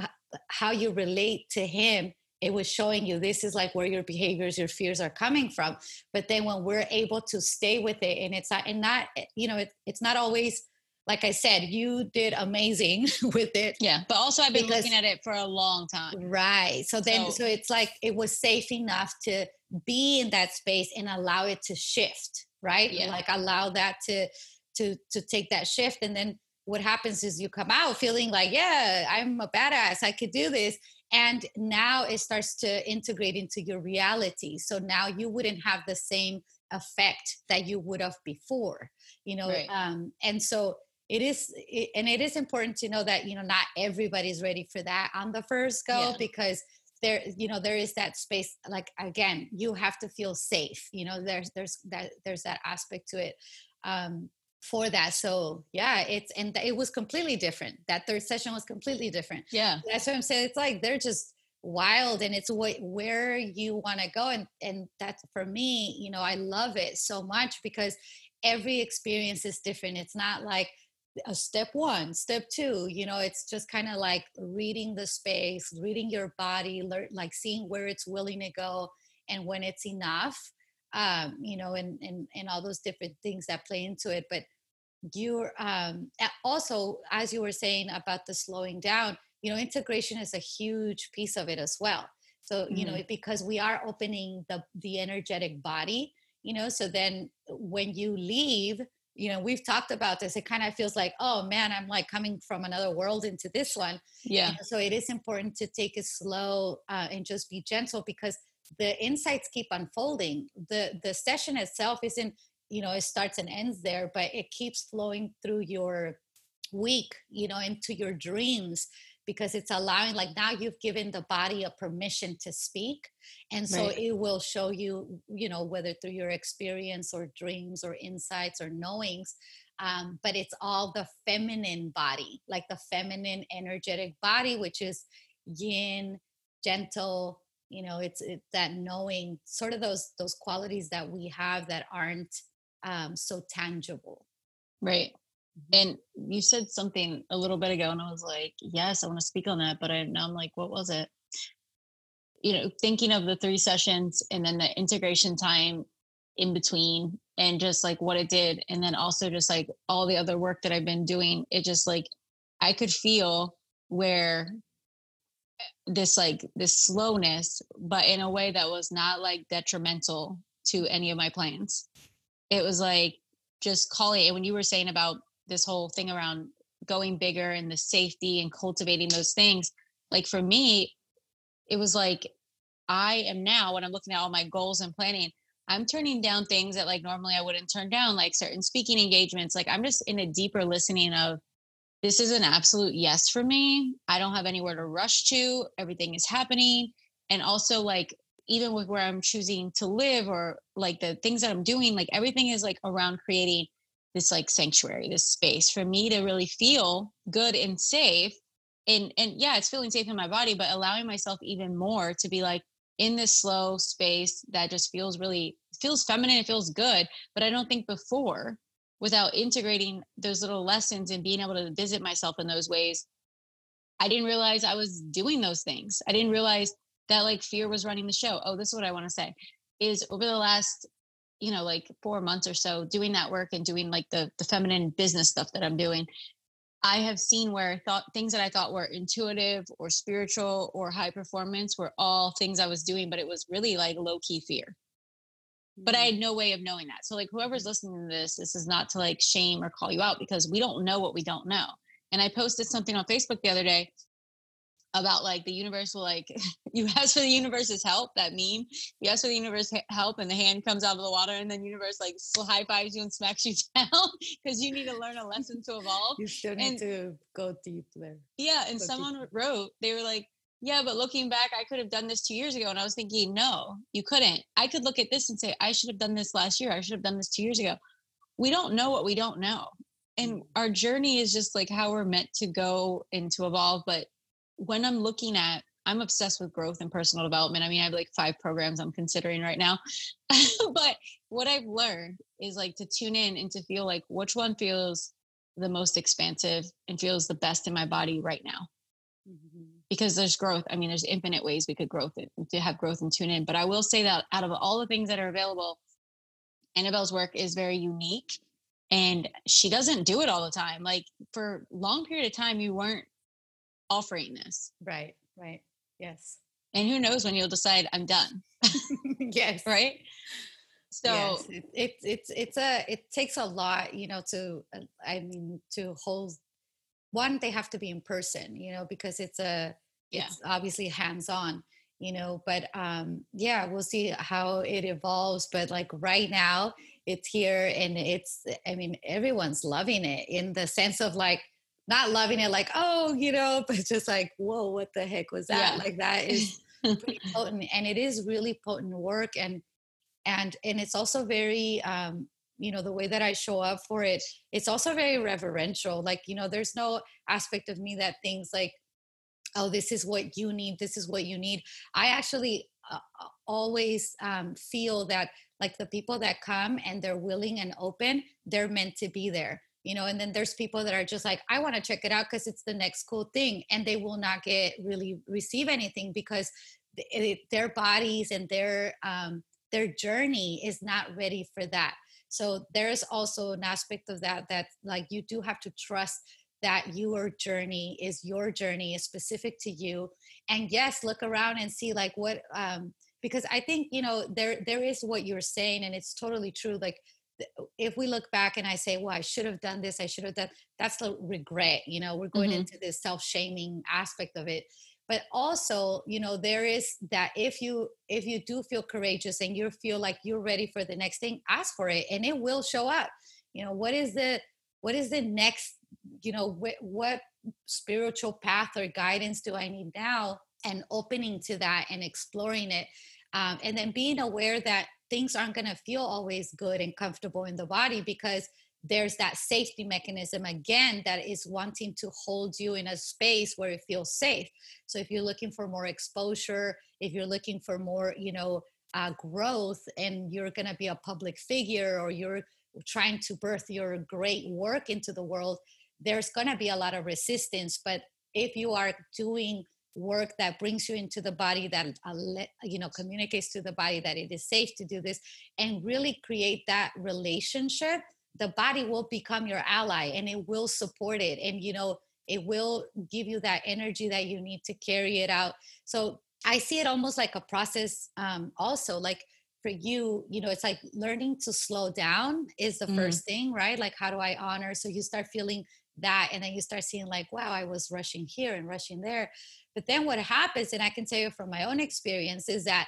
how you relate to him it was showing you this is like where your behaviors your fears are coming from. But then when we're able to stay with it and it's not and not eh, you know it, it's not always like i said you did amazing <laughs> with it yeah but also i've been because, looking at it for a long time. Right so then so, so it's like it was safe enough to be in that space and allow it to shift right yeah. like allow that to to to take that shift and then what happens is you come out feeling like yeah i'm a badass i could do this and now it starts to integrate into your reality so now you wouldn't have the same effect that you would have before you know right. um, and so it is it, and it is important to know that you know not everybody's ready for that on the first go yeah. because there you know there is that space like again you have to feel safe you know there's there's that there's that aspect to it um for that. So yeah, it's and it was completely different. That third session was completely different. Yeah, that's what I'm saying. It's like they're just wild, and it's what where you want to go, and and that's for me. You know, I love it so much because every experience is different. It's not like a step one step two you know it's just kind of like reading the space reading your body learn like seeing where it's willing to go and when it's enough um, you know, and, and and all those different things that play into it. But you're um, also as you were saying about the slowing down you know integration is a huge piece of it as well so you mm-hmm. know because we are opening the the energetic body you know so then when you leave you know we've talked about this it kind of feels like oh man i'm like coming from another world into this one. Yeah. So it is important to take it slow uh, and just be gentle because the insights keep unfolding. The the session itself isn't you know it starts and ends there but it keeps flowing through your week you know into your dreams because it's allowing like now you've given the body a permission to speak and so right. it will show you you know whether through your experience or dreams or insights or knowings um, but it's all the feminine body like the feminine energetic body which is yin gentle you know it's, it's that knowing sort of those those qualities that we have that aren't um, so tangible right. Mm-hmm. and you said something a little bit ago and i was like yes i want to speak on that but i now i'm like what was it? You know thinking of the three sessions and then the integration time in between and just like what it did and then also just like all the other work that i've been doing it just like i could feel where eh, this like this slowness but in a way that was not like detrimental to any of my plans. It was like just calling it when you were saying about this whole thing around going bigger and the safety and cultivating those things like for me it was like i am now when i'm looking at all my goals and planning i'm turning down things that like normally i wouldn't turn down like certain speaking engagements like i'm just in a deeper listening of this is an absolute yes for me. I don't have anywhere to rush to. Everything is happening. And also, like, even with where I'm choosing to live or like the things that I'm doing, like everything is like around creating this like sanctuary, this space for me to really feel good and safe. And and yeah, it's feeling safe in my body, but allowing myself even more to be like in this slow space that just feels really feels feminine, it feels good. But I don't think before without integrating those little lessons and being able to visit myself in those ways i didn't realize i was doing those things i didn't realize that like fear was running the show oh this is what i want to say is over the last you know like four months or so doing that work and doing like the the feminine business stuff that i'm doing i have seen where thought things that i thought were intuitive or spiritual or high performance were all things i was doing but it was really like low key fear but I mm. had no way of knowing that. So like whoever's listening to this, this is not to like shame or call you out because we don't know what we don't know. And I posted something on Facebook the other day about like the universe will like <laughs> you ask for the universe's help that meme you ask for the universe help and the hand comes out of the water and then universe like high fives you and smacks you <laughs> down because you need to learn a lesson to evolve you still need and, to go deeper yeah and go someone deep. wrote they were like yeah, but looking back, I could have done this two years ago. And I was thinking, no, you couldn't. I could look at this and say, I should have done this last year. I should have done this two years ago. We don't know what we don't know. And mm. our journey is just like how we're meant to go and to evolve. But when I'm looking at, I'm obsessed with growth and personal development. I mean, I have like five programs I'm considering right now. <laughs> but what I've learned is like to tune in and to feel like which one feels the most expansive and feels the best in my body right now. Mm-hmm because there's growth. I mean, there's infinite ways we could growth it, to have growth and tune in. But I will say that out of all the things that are available, Annabelle's work is very unique and she doesn't do it all the time. Like for long period of time, you weren't offering this. Right, right. Yes. And who knows when you'll decide I'm done. <laughs> yes. Right. So yes, it, it, it's it's a it takes a lot, you know, to uh, I mean to hold one they have to be in person you know because it's a yeah. it's obviously hands on you know but um yeah we'll see how it evolves but like right now it's here and it's i mean everyone's loving it in the sense of like not loving it like oh you know but just like whoa what the heck was that? Yeah. like that is pretty <laughs> potent and it is really potent work and and and it's also very um you know the way that i show up for it it's also very reverential like you know there's no aspect of me that thinks like oh this is what you need this is what you need. I actually uh, uh, always um, feel that like the people that come and they're willing and open they're meant to be there you know and then there's people that are just like i want to check it out because it's the next cool thing and they will not get really receive anything because it, their bodies and their um, their journey is not ready for that. So there's also an aspect of that that like you do have to trust that your journey is your journey is specific to you and yes look around and see like what um because i think you know there there is what you're saying and it's totally true like if we look back and i say well i should have done this i should have done that's the regret you know we're going mm-hmm. into this self-shaming aspect of it. But also you know there is that if you if you do feel courageous and you feel like you're ready for the next thing ask for it and it will show up. You know what is the what is the next you know what, what spiritual path or guidance do i need now? And opening to that and exploring it um, and then being aware that things aren't going to feel always good and comfortable in the body because there's that safety mechanism again that is wanting to hold you in a space where it feels safe. So if you're looking for more exposure if you're looking for more you know uh, growth and you're going to be a public figure or you're trying to birth your great work into the world there's going to be a lot of resistance. But if you are doing work that brings you into the body that you know communicates to the body that it is safe to do this and really create that relationship the body will become your ally and it will support it and you know it will give you that energy that you need to carry it out. So i see it almost like a process um, also like for you you know it's like learning to slow down is the mm. first thing right? Like how do i honor? So you start feeling that and then you start seeing like wow i was rushing here and rushing there but then what happens and i can tell you from my own experience is that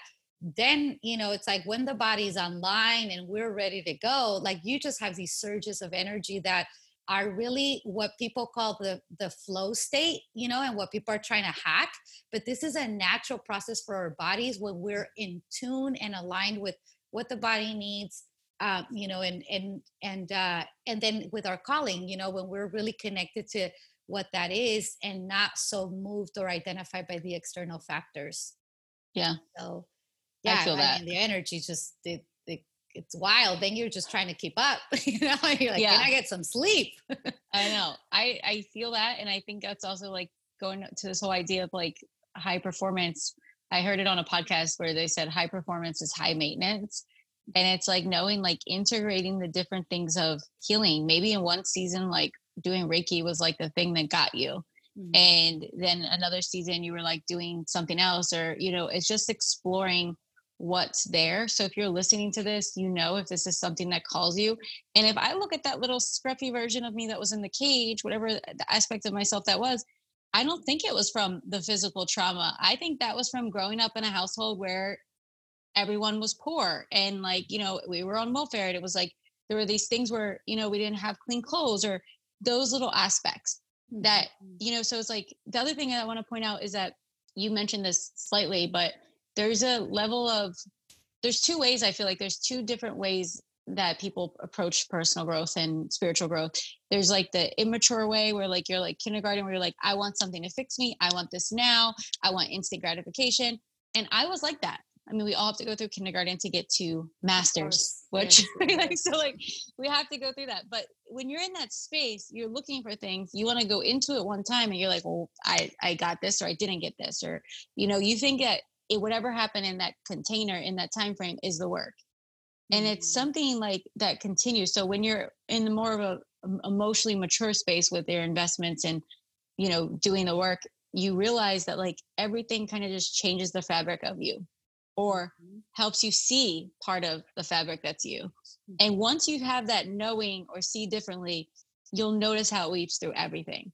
then you know it's like when the body's online and we're ready to go like you just have these surges of energy that are really what people call the the flow state you know and what people are trying to hack. But this is a natural process for our bodies when we're in tune and aligned with what the body needs uh, you know and and and uh and then with our calling you know when we're really connected to what that is and not so moved or identified by the external factors yeah so yeah, I feel I that. Mean, the energy just it, it, it's wild. Then you're just trying to keep up. <laughs> you know, you're like, yeah. can I get some sleep? <laughs> I know. I I feel that, and I think that's also like going to this whole idea of like high performance. I heard it on a podcast where they said high performance is high maintenance. And it's like knowing, like integrating the different things of healing. Maybe in one season, like doing Reiki was like the thing that got you. Mm-hmm. And then another season, you were like doing something else, or, you know, it's just exploring what's there. So if you're listening to this, you know if this is something that calls you. And if I look at that little scruffy version of me that was in the cage, whatever the aspect of myself that was, I don't think it was from the physical trauma. I think that was from growing up in a household where everyone was poor and like, you know, we were on welfare and it was like there were these things where, you know, we didn't have clean clothes or those little aspects that, mm-hmm. you know, so it's like the other thing I want to point out is that you mentioned this slightly, but there's a level of there's two ways i feel like there's two different ways that people approach personal growth and spiritual growth. There's like the immature way where like you're like kindergarten where you're like i want something to fix me. I want this now. I want instant gratification. And i was like that. I mean we all have to go through kindergarten to get to masters which <laughs> like so like we have to go through that but when you're in that space you're looking for things you want to go into it one time and you're like well i i got this or i didn't get this or you know you think that it whatever happened in that container in that time frame is the work. And it's mm-hmm. something like that continues. So when you're in the more of a emotionally mature space with their investments and you know doing the work you realize that like everything kind of just changes the fabric of you or mm-hmm. helps you see part of the fabric that's you mm-hmm. and once you have that knowing or see differently you'll notice how it weaves through everything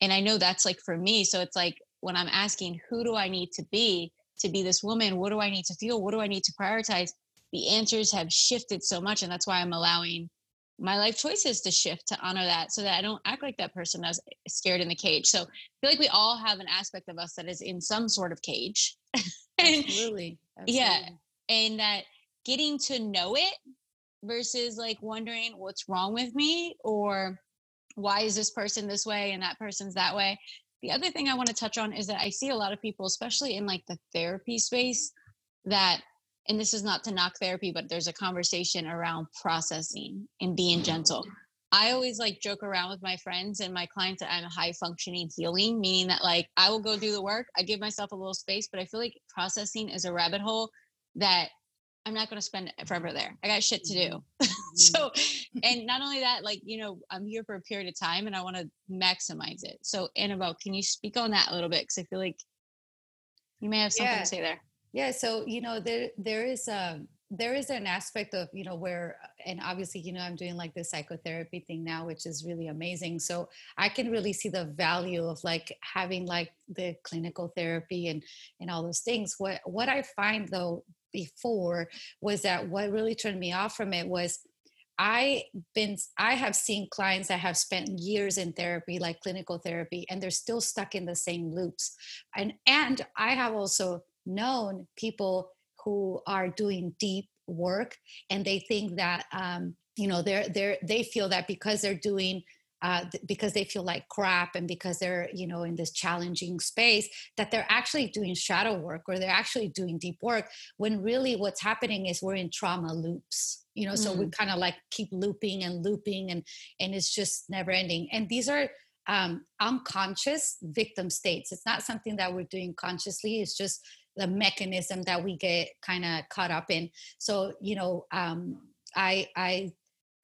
and i know that's like for me so it's like when I'm asking, who do I need to be to be this woman? What do I need to feel? What do I need to prioritize? The answers have shifted so much. And that's why I'm allowing my life choices to shift to honor that so that I don't act like that person that's scared in the cage. So I feel like we all have an aspect of us that is in some sort of cage. <laughs> <laughs> and, Absolutely. Absolutely. Yeah. And that getting to know it versus like wondering what's wrong with me or why is this person this way and that person's that way the other thing I want to touch on is that I see a lot of people, especially in like the therapy space, that, and this is not to knock therapy, but there's a conversation around processing and being mm-hmm. gentle. I always like joke around with my friends and my clients that I'm high functioning healing, meaning that like I will go do the work, I give myself a little space, but I feel like processing is a rabbit hole that I'm not going to spend forever there. I got shit to do. Mm-hmm. <laughs> so, and not only that, like, you know, I'm here for a period of time and I want to maximize it. So, Annabelle, can you speak on that a little bit? Cause I feel like you may have something yeah. to say there. Yeah. So, you know, there, there is, um, there is an aspect of you know where and obviously you know i'm doing like this psychotherapy thing now which is really amazing so i can really see the value of like having like the clinical therapy and and all those things what what i find though before was that what really turned me off from it was I been I have seen clients that have spent years in therapy like clinical therapy and they're still stuck in the same loops. And and I have also known people who are doing deep work and they think that um, you know they're they're they feel that because they're doing uh, because they feel like crap and because they're you know in this challenging space that they're actually doing shadow work or they're actually doing deep work when really what's happening is we're in trauma loops you know mm. so we mm. kind of like keep looping and looping and and it's just never ending and these are um, unconscious victim states it's not something that we're doing consciously it's just the mechanism that we get kind of caught up in. So you know um, i i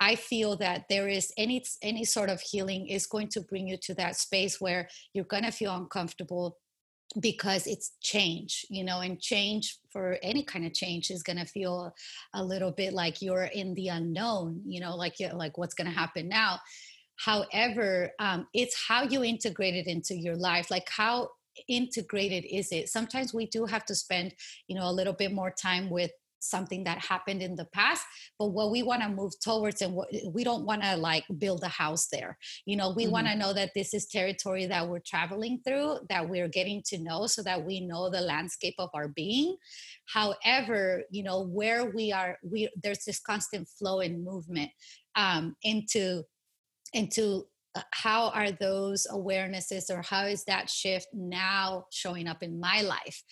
i feel that there is any any sort of healing is going to bring you to that space where you're going to feel uncomfortable because it's change you know and change for any kind of change is going to feel a little bit like you're in the unknown you know like like what's going to happen now. However um, it's how you integrate it into your life like how integrated is it? Sometimes we do have to spend you know a little bit more time with something that happened in the past but what we want to move towards and what we don't want to like build a house there. You know we mm-hmm. want to know that this is territory that we're traveling through that we're getting to know so that we know the landscape of our being. However you know where we are we there's this constant flow and movement um into into how are those awarenesses or how is that shift now showing up in my life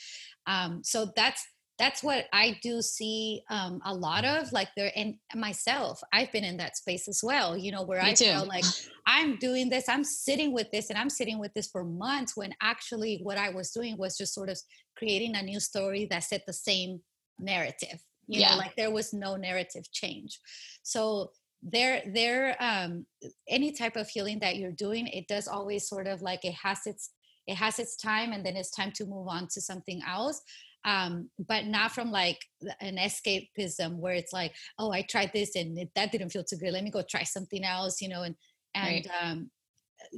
um, so that's that's what i do see um, a lot of like there and myself i've been in that space as well you know where Me i too. feel like i'm doing this i'm sitting with this and i'm sitting with this for months when actually what i was doing was just sort of creating a new story that set the same narrative you yeah. know like there was no narrative change so there there um any type of healing that you're doing it does always sort of like it has its it has its time and then it's time to move on to something else um but not from like an escapism where it's like oh i tried this and it, that didn't feel too good let me go try something else you know and and right. um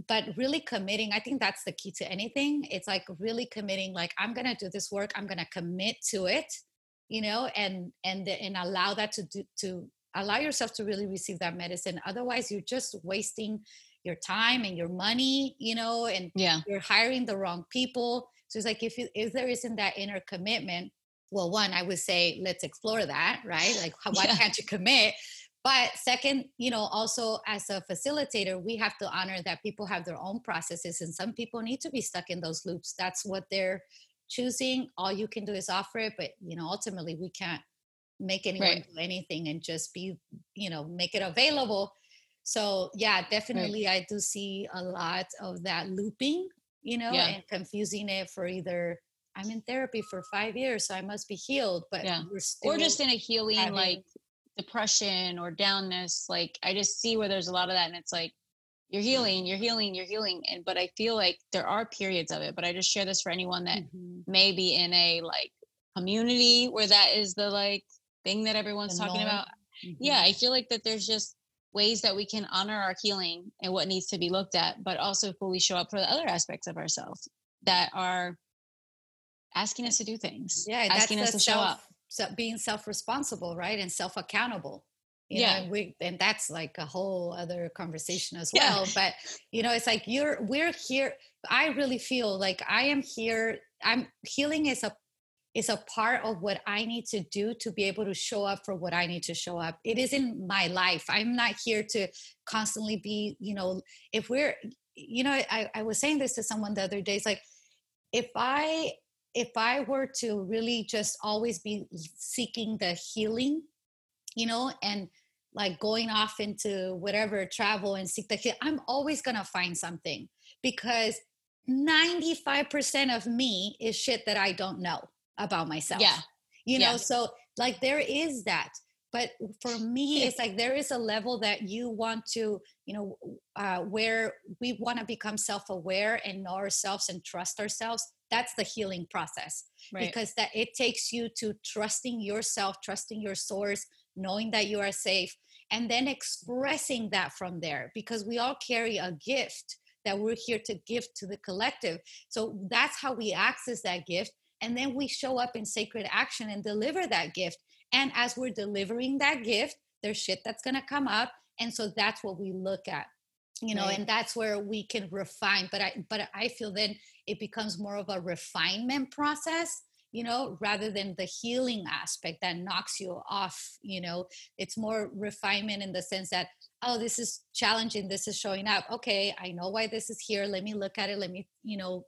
but really committing i think that's the key to anything it's like really committing like i'm gonna do this work i'm gonna commit to it you know and and and allow that to do to allow yourself to really receive that medicine. Otherwise you're just wasting your time and your money you know and yeah. you're hiring the wrong people. So it's like if you, if there isn't that inner commitment well one i would say let's explore that right? Like why yeah. can't you commit? But second you know also as a facilitator we have to honor that people have their own processes and some people need to be stuck in those loops. That's what they're choosing. All you can do is offer it but you know ultimately we can't make anyone right. do anything and just be you know make it available so yeah definitely right. i do see a lot of that looping you know yeah. and confusing it for either i'm in therapy for five years so i must be healed but yeah or just in a healing having, like depression or downness like i just see where there's a lot of that and it's like you're healing you're healing you're healing and but i feel like there are periods of it but i just share this for anyone that mm-hmm. may be in a like community where that is the like thing that everyone's the talking norm. about. Mm-hmm. Yeah, I feel like that there's just ways that we can honor our healing and what needs to be looked at, but also fully show up for the other aspects of ourselves that are asking us to do things. Yeah, asking us to self, show up. So being self-responsible, right? And self-accountable. You yeah. Know, and we and that's like a whole other conversation as well. Yeah. But you know, it's like you're we're here. I really feel like I am here. I'm healing is a is a part of what I need to do to be able to show up for what I need to show up. It isn't my life. I'm not here to constantly be, you know, if we're, you know, I, I was saying this to someone the other day. It's like, if I, if I were to really just always be seeking the healing, you know, and like going off into whatever travel and seek the healing, I'm always going to find something because 95% of me is shit that I don't know about myself. Yeah. You know, yeah. so like there is that. But for me, it's like there is a level that you want to, you know, uh, where we want to become self aware and know ourselves and trust ourselves. that's the healing process right. because that it takes you to trusting yourself trusting your source knowing that you are safe and then expressing that from there because we all carry a gift that we're here to give to the collective so that's how we access that gift and then we show up in sacred action and deliver that gift. And as we're delivering that gift there's shit that's going to come up. And so that's what we look at you know right. and that's where we can refine. But i but i feel then it becomes more of a refinement process you know rather than the healing aspect that knocks you off you know. It's more refinement in the sense that oh this is challenging. This is showing up. Okay i know why this is here. Let me look at it. Let me you know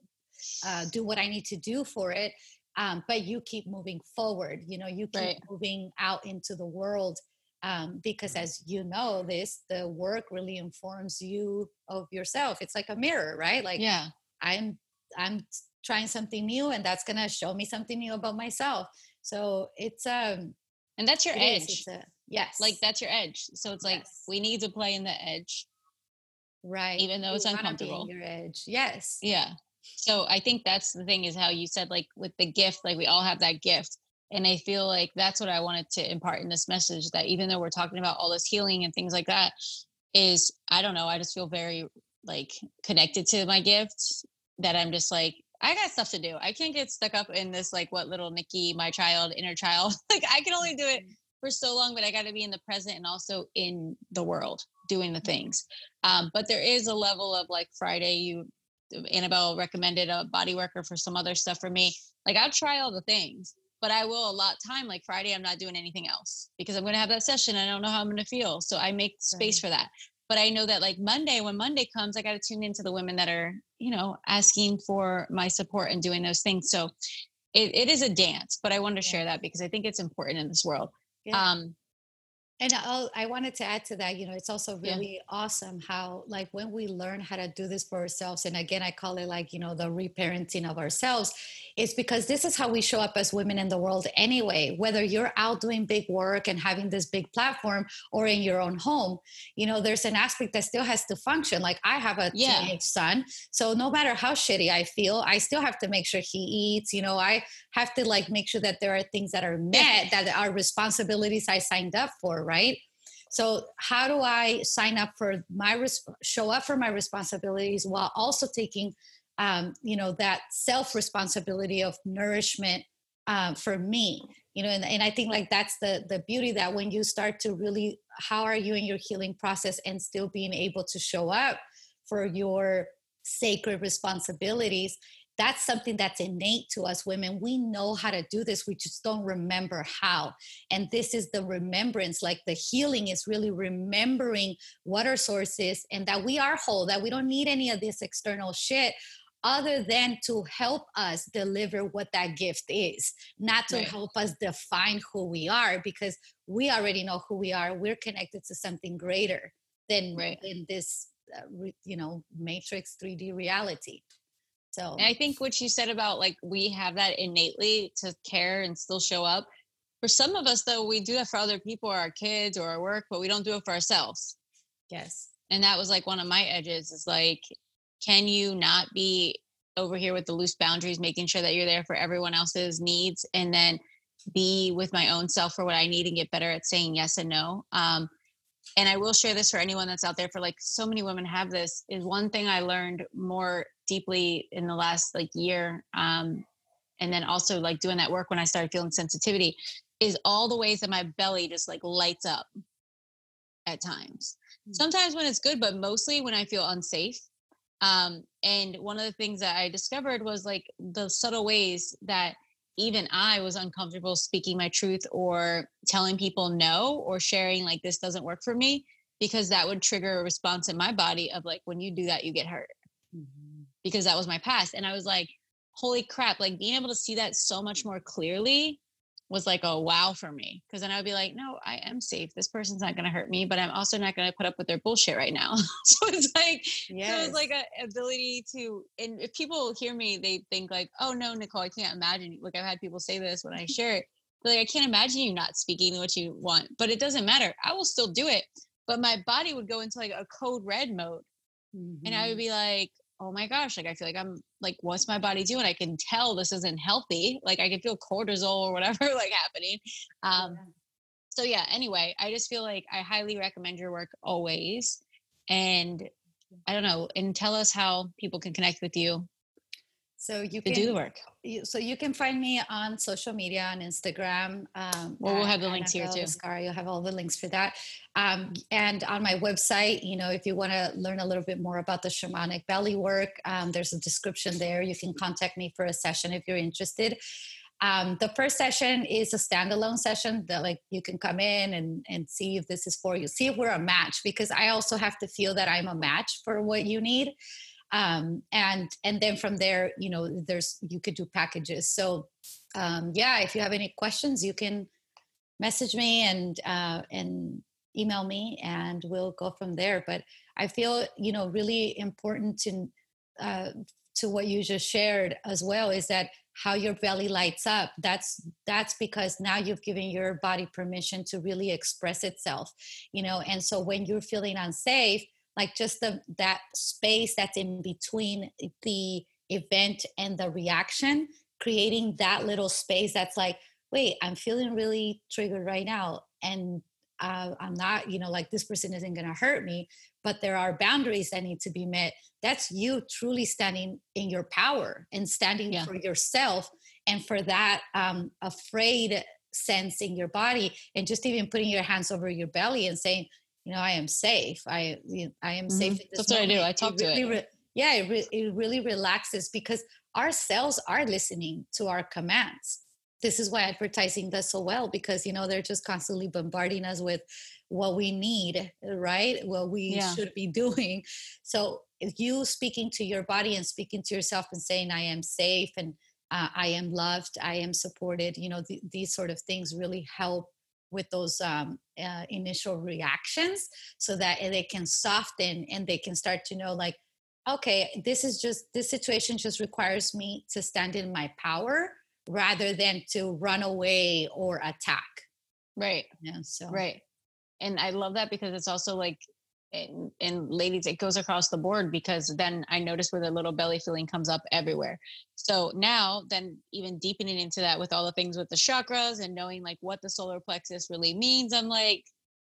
uh, do what i need to do for it um, but you keep moving forward you know you keep right. moving out into the world um, because as you know this the work really informs you of yourself it's like a mirror right? Like yeah. I'm i'm trying something new and that's going to show me something new about myself. So it's um and that's your edge. a, yes. like that's your edge. So it's like yes. we need to play in the edge right. even though it's uncomfortable. your edge. Yes. Yeah so i think that's the thing is how you said like with the gift like we all have that gift and i feel like that's what i wanted to impart in this message that even though we're talking about all this healing and things like that is i don't know i just feel very like connected to my gifts that i'm just like i got stuff to do. I can't get stuck up in this like what little nikki my child inner child. <laughs> Like i can only do it mm-hmm. for so long but i got to be in the present and also in the world doing the things. Um, but there is a level of like friday you annabelle recommended a body worker for some other stuff for me like i'll try all the things but I will allot time. Like Friday, I'm not doing anything else because I'm going to have that session. I don't know how I'm going to feel. So I make space right. for that. But I know that like Monday, when Monday comes, I got to tune into the women that are, you know, asking for my support and doing those things. So it, it is a dance, but I wanted to yeah. share that because I think it's important in this world. Yeah. Um, and I'll, i wanted to add to that you know it's also really yeah. awesome how like when we learn how to do this for ourselves and again i call it like you know the reparenting of ourselves it's because this is how we show up as women in the world anyway whether you're out doing big work and having this big platform or in your own home you know there's an aspect that still has to function like i have a yeah. teenage son so no matter how shitty i feel i still have to make sure he eats you know i have to like make sure that there are things that are met that are responsibilities i signed up for right so how do i sign up for my res- show up for my responsibilities while also taking um, you know that self responsibility of nourishment uh, for me? You know and, and i think like that's the the beauty that when you start to really how are you in your healing process and still being able to show up for your sacred responsibilities that's something that's innate to us women we know how to do this we just don't remember how and this is the remembrance like the healing is really remembering what our source is and that we are whole that we don't need any of this external shit other than to help us deliver what that gift is, not to right. help us define who we are, because we already know who we are. We're connected to something greater than, right. than this, uh, you know, matrix 3D reality. So and I think what you said about like we have that innately to care and still show up. For some of us, though, we do that for other people or our kids or our work, but we don't do it for ourselves. Yes. And that was like one of my edges is like, can you not be over here with the loose boundaries, making sure that you're there for everyone else's needs and then be with my own self for what I need and get better at saying yes and no. Um, and I will share this for anyone that's out there for like so many women have this is one thing I learned more deeply in the last like year. Um, and then also like doing that work when I started feeling sensitivity is all the ways that my belly just like lights up at times. Mm-hmm. Sometimes when it's good, but mostly when I feel unsafe. Um, and one of the things that I discovered was like the subtle ways that even I was uncomfortable speaking my truth or telling people no or sharing like this doesn't work for me because that would trigger a response in my body of like when you do that you get hurt mm-hmm. because that was my past and I was like holy crap like being able to see that so much more clearly was like a wow for me because then I would be like, no, I am safe. This person's not going to hurt me, but I'm also not going to put up with their bullshit right now. <laughs> so it's like, yes. so it's like a ability to, and if people hear me, they think like, oh no, Nicole, I can't imagine. Like I've had people say this when I <laughs> share it. like I can't imagine you not speaking what you want, but it doesn't matter. I will still do it. But my body would go into like a code red mode, mm-hmm. and I would mm-hmm. be like, oh my gosh, like I feel like I'm like, what's my body doing? I can tell this isn't healthy. Like I can feel cortisol or whatever <laughs> like happening. Um, so yeah, anyway, I just feel like I highly recommend your work always. And I don't know, and tell us how people can connect with you. So you can do the work. You, so you can find me on social media on Instagram. Um, well, we'll have the links here too. Scar, you'll have all the links for that. Um, and on my website, you know, if you want to learn a little bit more about the shamanic belly work, um, there's a description there. You can contact me for a session if you're interested. Um, the first session is a standalone session that like you can come in and and see if this is for you see if we're a match because i also have to feel that i'm a match for what you need um, and and then from there you know there's you could do packages. So um, yeah if you have any questions you can message me and uh, and email me and we'll go from there. But i feel you know really important to uh, to what you just shared as well is that how your belly lights up. That's that's because now you've given your body permission to really express itself you know and so when you're feeling unsafe like just the that space that's in between the event and the reaction creating that little space that's like wait i'm feeling really triggered right now and uh, i'm not you know like this person isn't going to hurt me but there are boundaries that need to be met that's you truly standing in your power and standing yeah. for yourself and for that um, afraid sense in your body and just even putting your hands over your belly and saying you know i am safe i i am mm-hmm. safe that's moment. what i do i talk it really, to it re- yeah it, re- it really relaxes because our cells are listening to our commands this is why advertising does so well because you know they're just constantly bombarding us with what we need right what we yeah. should be <laughs> doing so you speaking to your body and speaking to yourself and saying i am safe and uh, i am loved i am supported you know th- these sort of things really help with those um, uh, initial reactions so that they can soften and they can start to know like okay this is just this situation just requires me to stand in my power rather than to run away or attack. Right. Yeah so right. And i love that because it's also like and, and ladies it goes across the board because then i notice where the little belly feeling comes up everywhere so now then even deepening into that with all the things with the chakras and knowing like what the solar plexus really means i'm like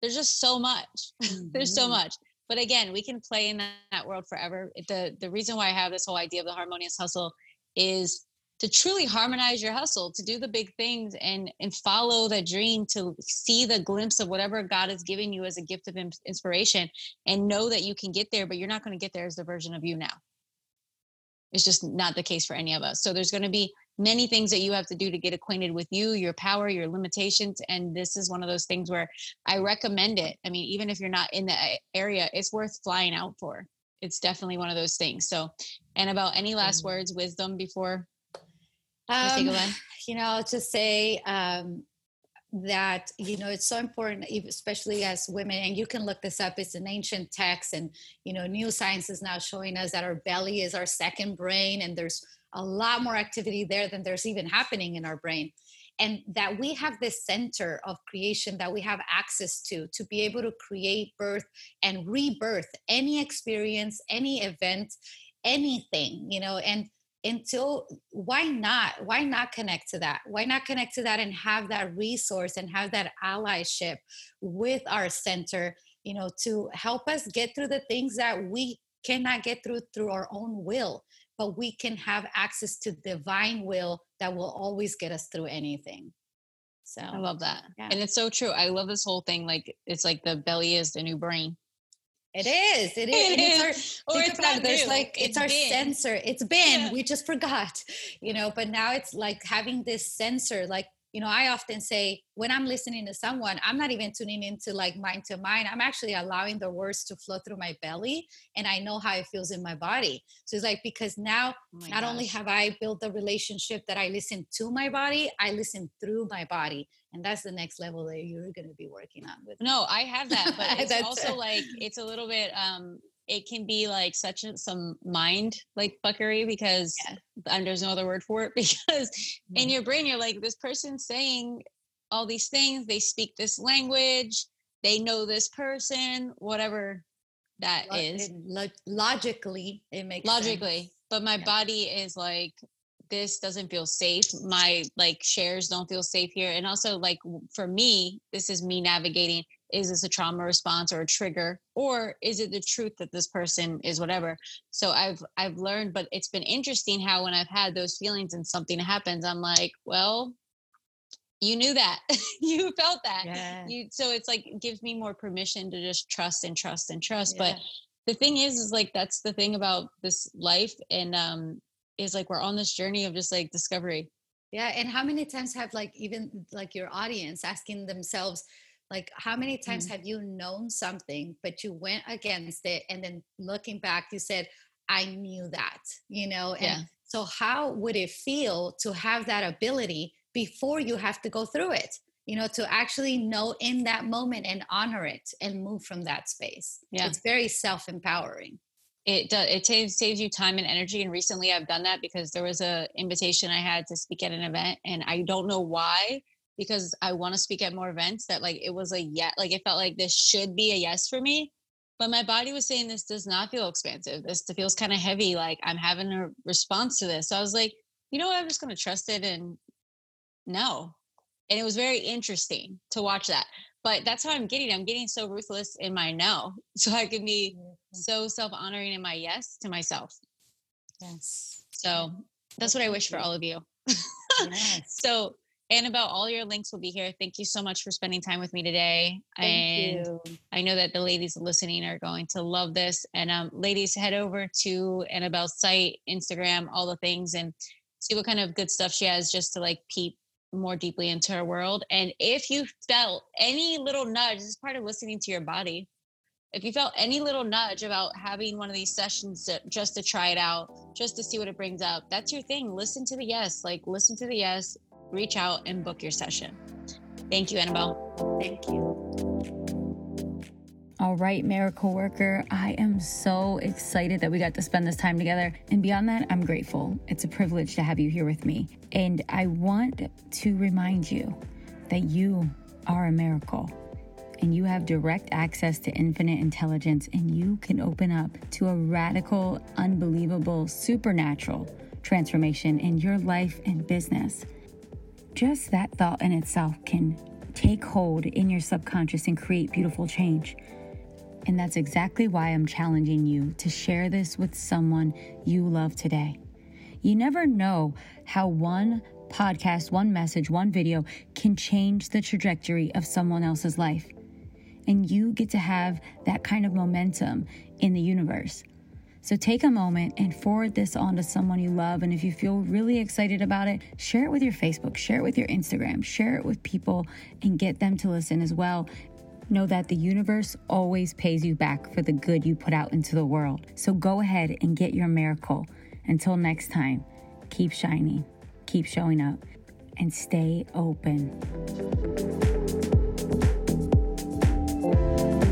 there's just so much mm-hmm. <laughs> there's so mm-hmm. much but again we can play in that world forever the the reason why i have this whole idea of the harmonious hustle is to truly harmonize your hustle to do the big things and and follow the dream to see the glimpse of whatever god is giving you as a gift of inspiration and know that you can get there but you're not going to get there as the version of you now. It's just not the case for any of us. So there's going to be many things that you have to do to get acquainted with you your power your limitations and this is one of those things where i recommend it. I mean even if you're not in the area it's worth flying out for. It's definitely one of those things. So and about any last mm-hmm. words wisdom before um, <sighs> you know, to say um, that you know it's so important, especially as women. And you can look this up. It's an ancient text, and you know, new science is now showing us that our belly is our second brain, and there's a lot more activity there than there's even happening in our brain and that we have this center of creation that we have access to to be able to create birth and rebirth any experience any event anything you know and until why not why not connect to that? Why not connect to that and have that resource and have that allyship with our center you know to help us get through the things that we cannot get through through our own will but we can have access to divine will that will always get us through anything. So i love that. yeah. and it's so true. I love this whole thing like it's like the belly is the new brain it is. It is. It is. Our, or it's not There's new. like it's, it's our been. sensor. It's been. Yeah. We just forgot, you know. But now it's like having this sensor. Like you know, I often say when I'm listening to someone, I'm not even tuning into like mind to mind. I'm actually allowing the words to flow through my belly and I know how it feels in my body. So it's like because now oh not gosh. only have I built the relationship that I listen to my body, I listen through my body. And that's the next level that you're going to be working on with. No, I have that, but <laughs> it's also like it's a little bit um it can be like such a, some mind like fuckery because yeah. and there's no other word for it <laughs> because mm-hmm. in your brain you're like this person's saying all these things they speak this language they know this person whatever that is logically it makes logically sense. but my yeah. body is like this doesn't feel safe my like shares don't feel safe here and also like for me this is me navigating is this a trauma response or a trigger or is it the truth that this person is whatever so i've i've learned but it's been interesting how when i've had those feelings and something happens i'm like well you knew that <laughs> you felt that yeah. you so it's like it gives me more permission to just trust and trust and trust yeah. but the thing is is like that's the thing about this life and um is like we're on this journey of just like discovery. Yeah and how many times have like even like your audience asking themselves like how many times mm-hmm. have you known something but you went against it? And then looking back you said i knew that you know and yeah. so how would it feel to have that ability before you have to go through it you know to actually know in that moment and honor it and move from that space? Yeah. It's very self-empowering it does it saves saves you time and energy and recently i've done that because there was a invitation i had to speak at an event and i don't know why because i want to speak at more events that like it was a yet like it felt like this should be a yes for me but my body was saying this does not feel expansive this feels kind of heavy like i'm having a response to this so i was like you know what i'm just going to trust it and no and it was very interesting to watch that but that's how i'm getting i'm getting so ruthless in my no <laughs> so i can be so self-honoring in my yes to myself yes so that's what i wish for all of you <laughs> yes. so Annabelle, all your links will be here. Thank you so much for spending time with me today. Thank and you. I know that the ladies listening are going to love this. And um, ladies, head over to Annabelle's site, Instagram, all the things, and see what kind of good stuff she has just to like peep more deeply into her world. And if you felt any little nudge, this is part of listening to your body. If you felt any little nudge about having one of these sessions to, just to try it out, just to see what it brings up, that's your thing. Listen to the yes, like listen to the yes, reach out and book your session. Thank you, Annabelle. Thank you. All right, miracle worker, I am so excited that we got to spend this time together. And beyond that, I'm grateful. It's a privilege to have you here with me. And I want to remind you that you are a miracle and you have direct access to infinite intelligence, and you can open up to a radical, unbelievable, supernatural transformation in your life and business. Just that thought in itself can take hold in your subconscious and create beautiful change. And that's exactly why I'm challenging you to share this with someone you love today. You never know how one podcast, one message, one video can change the trajectory of someone else's life. And you get to have that kind of momentum in the universe. So take a moment and forward this on to someone you love. And if you feel really excited about it, share it with your Facebook, share it with your Instagram, share it with people and get them to listen as well. Know that the universe always pays you back for the good you put out into the world. So go ahead and get your miracle. Until next time, keep shining, keep showing up, and stay open. Thank you.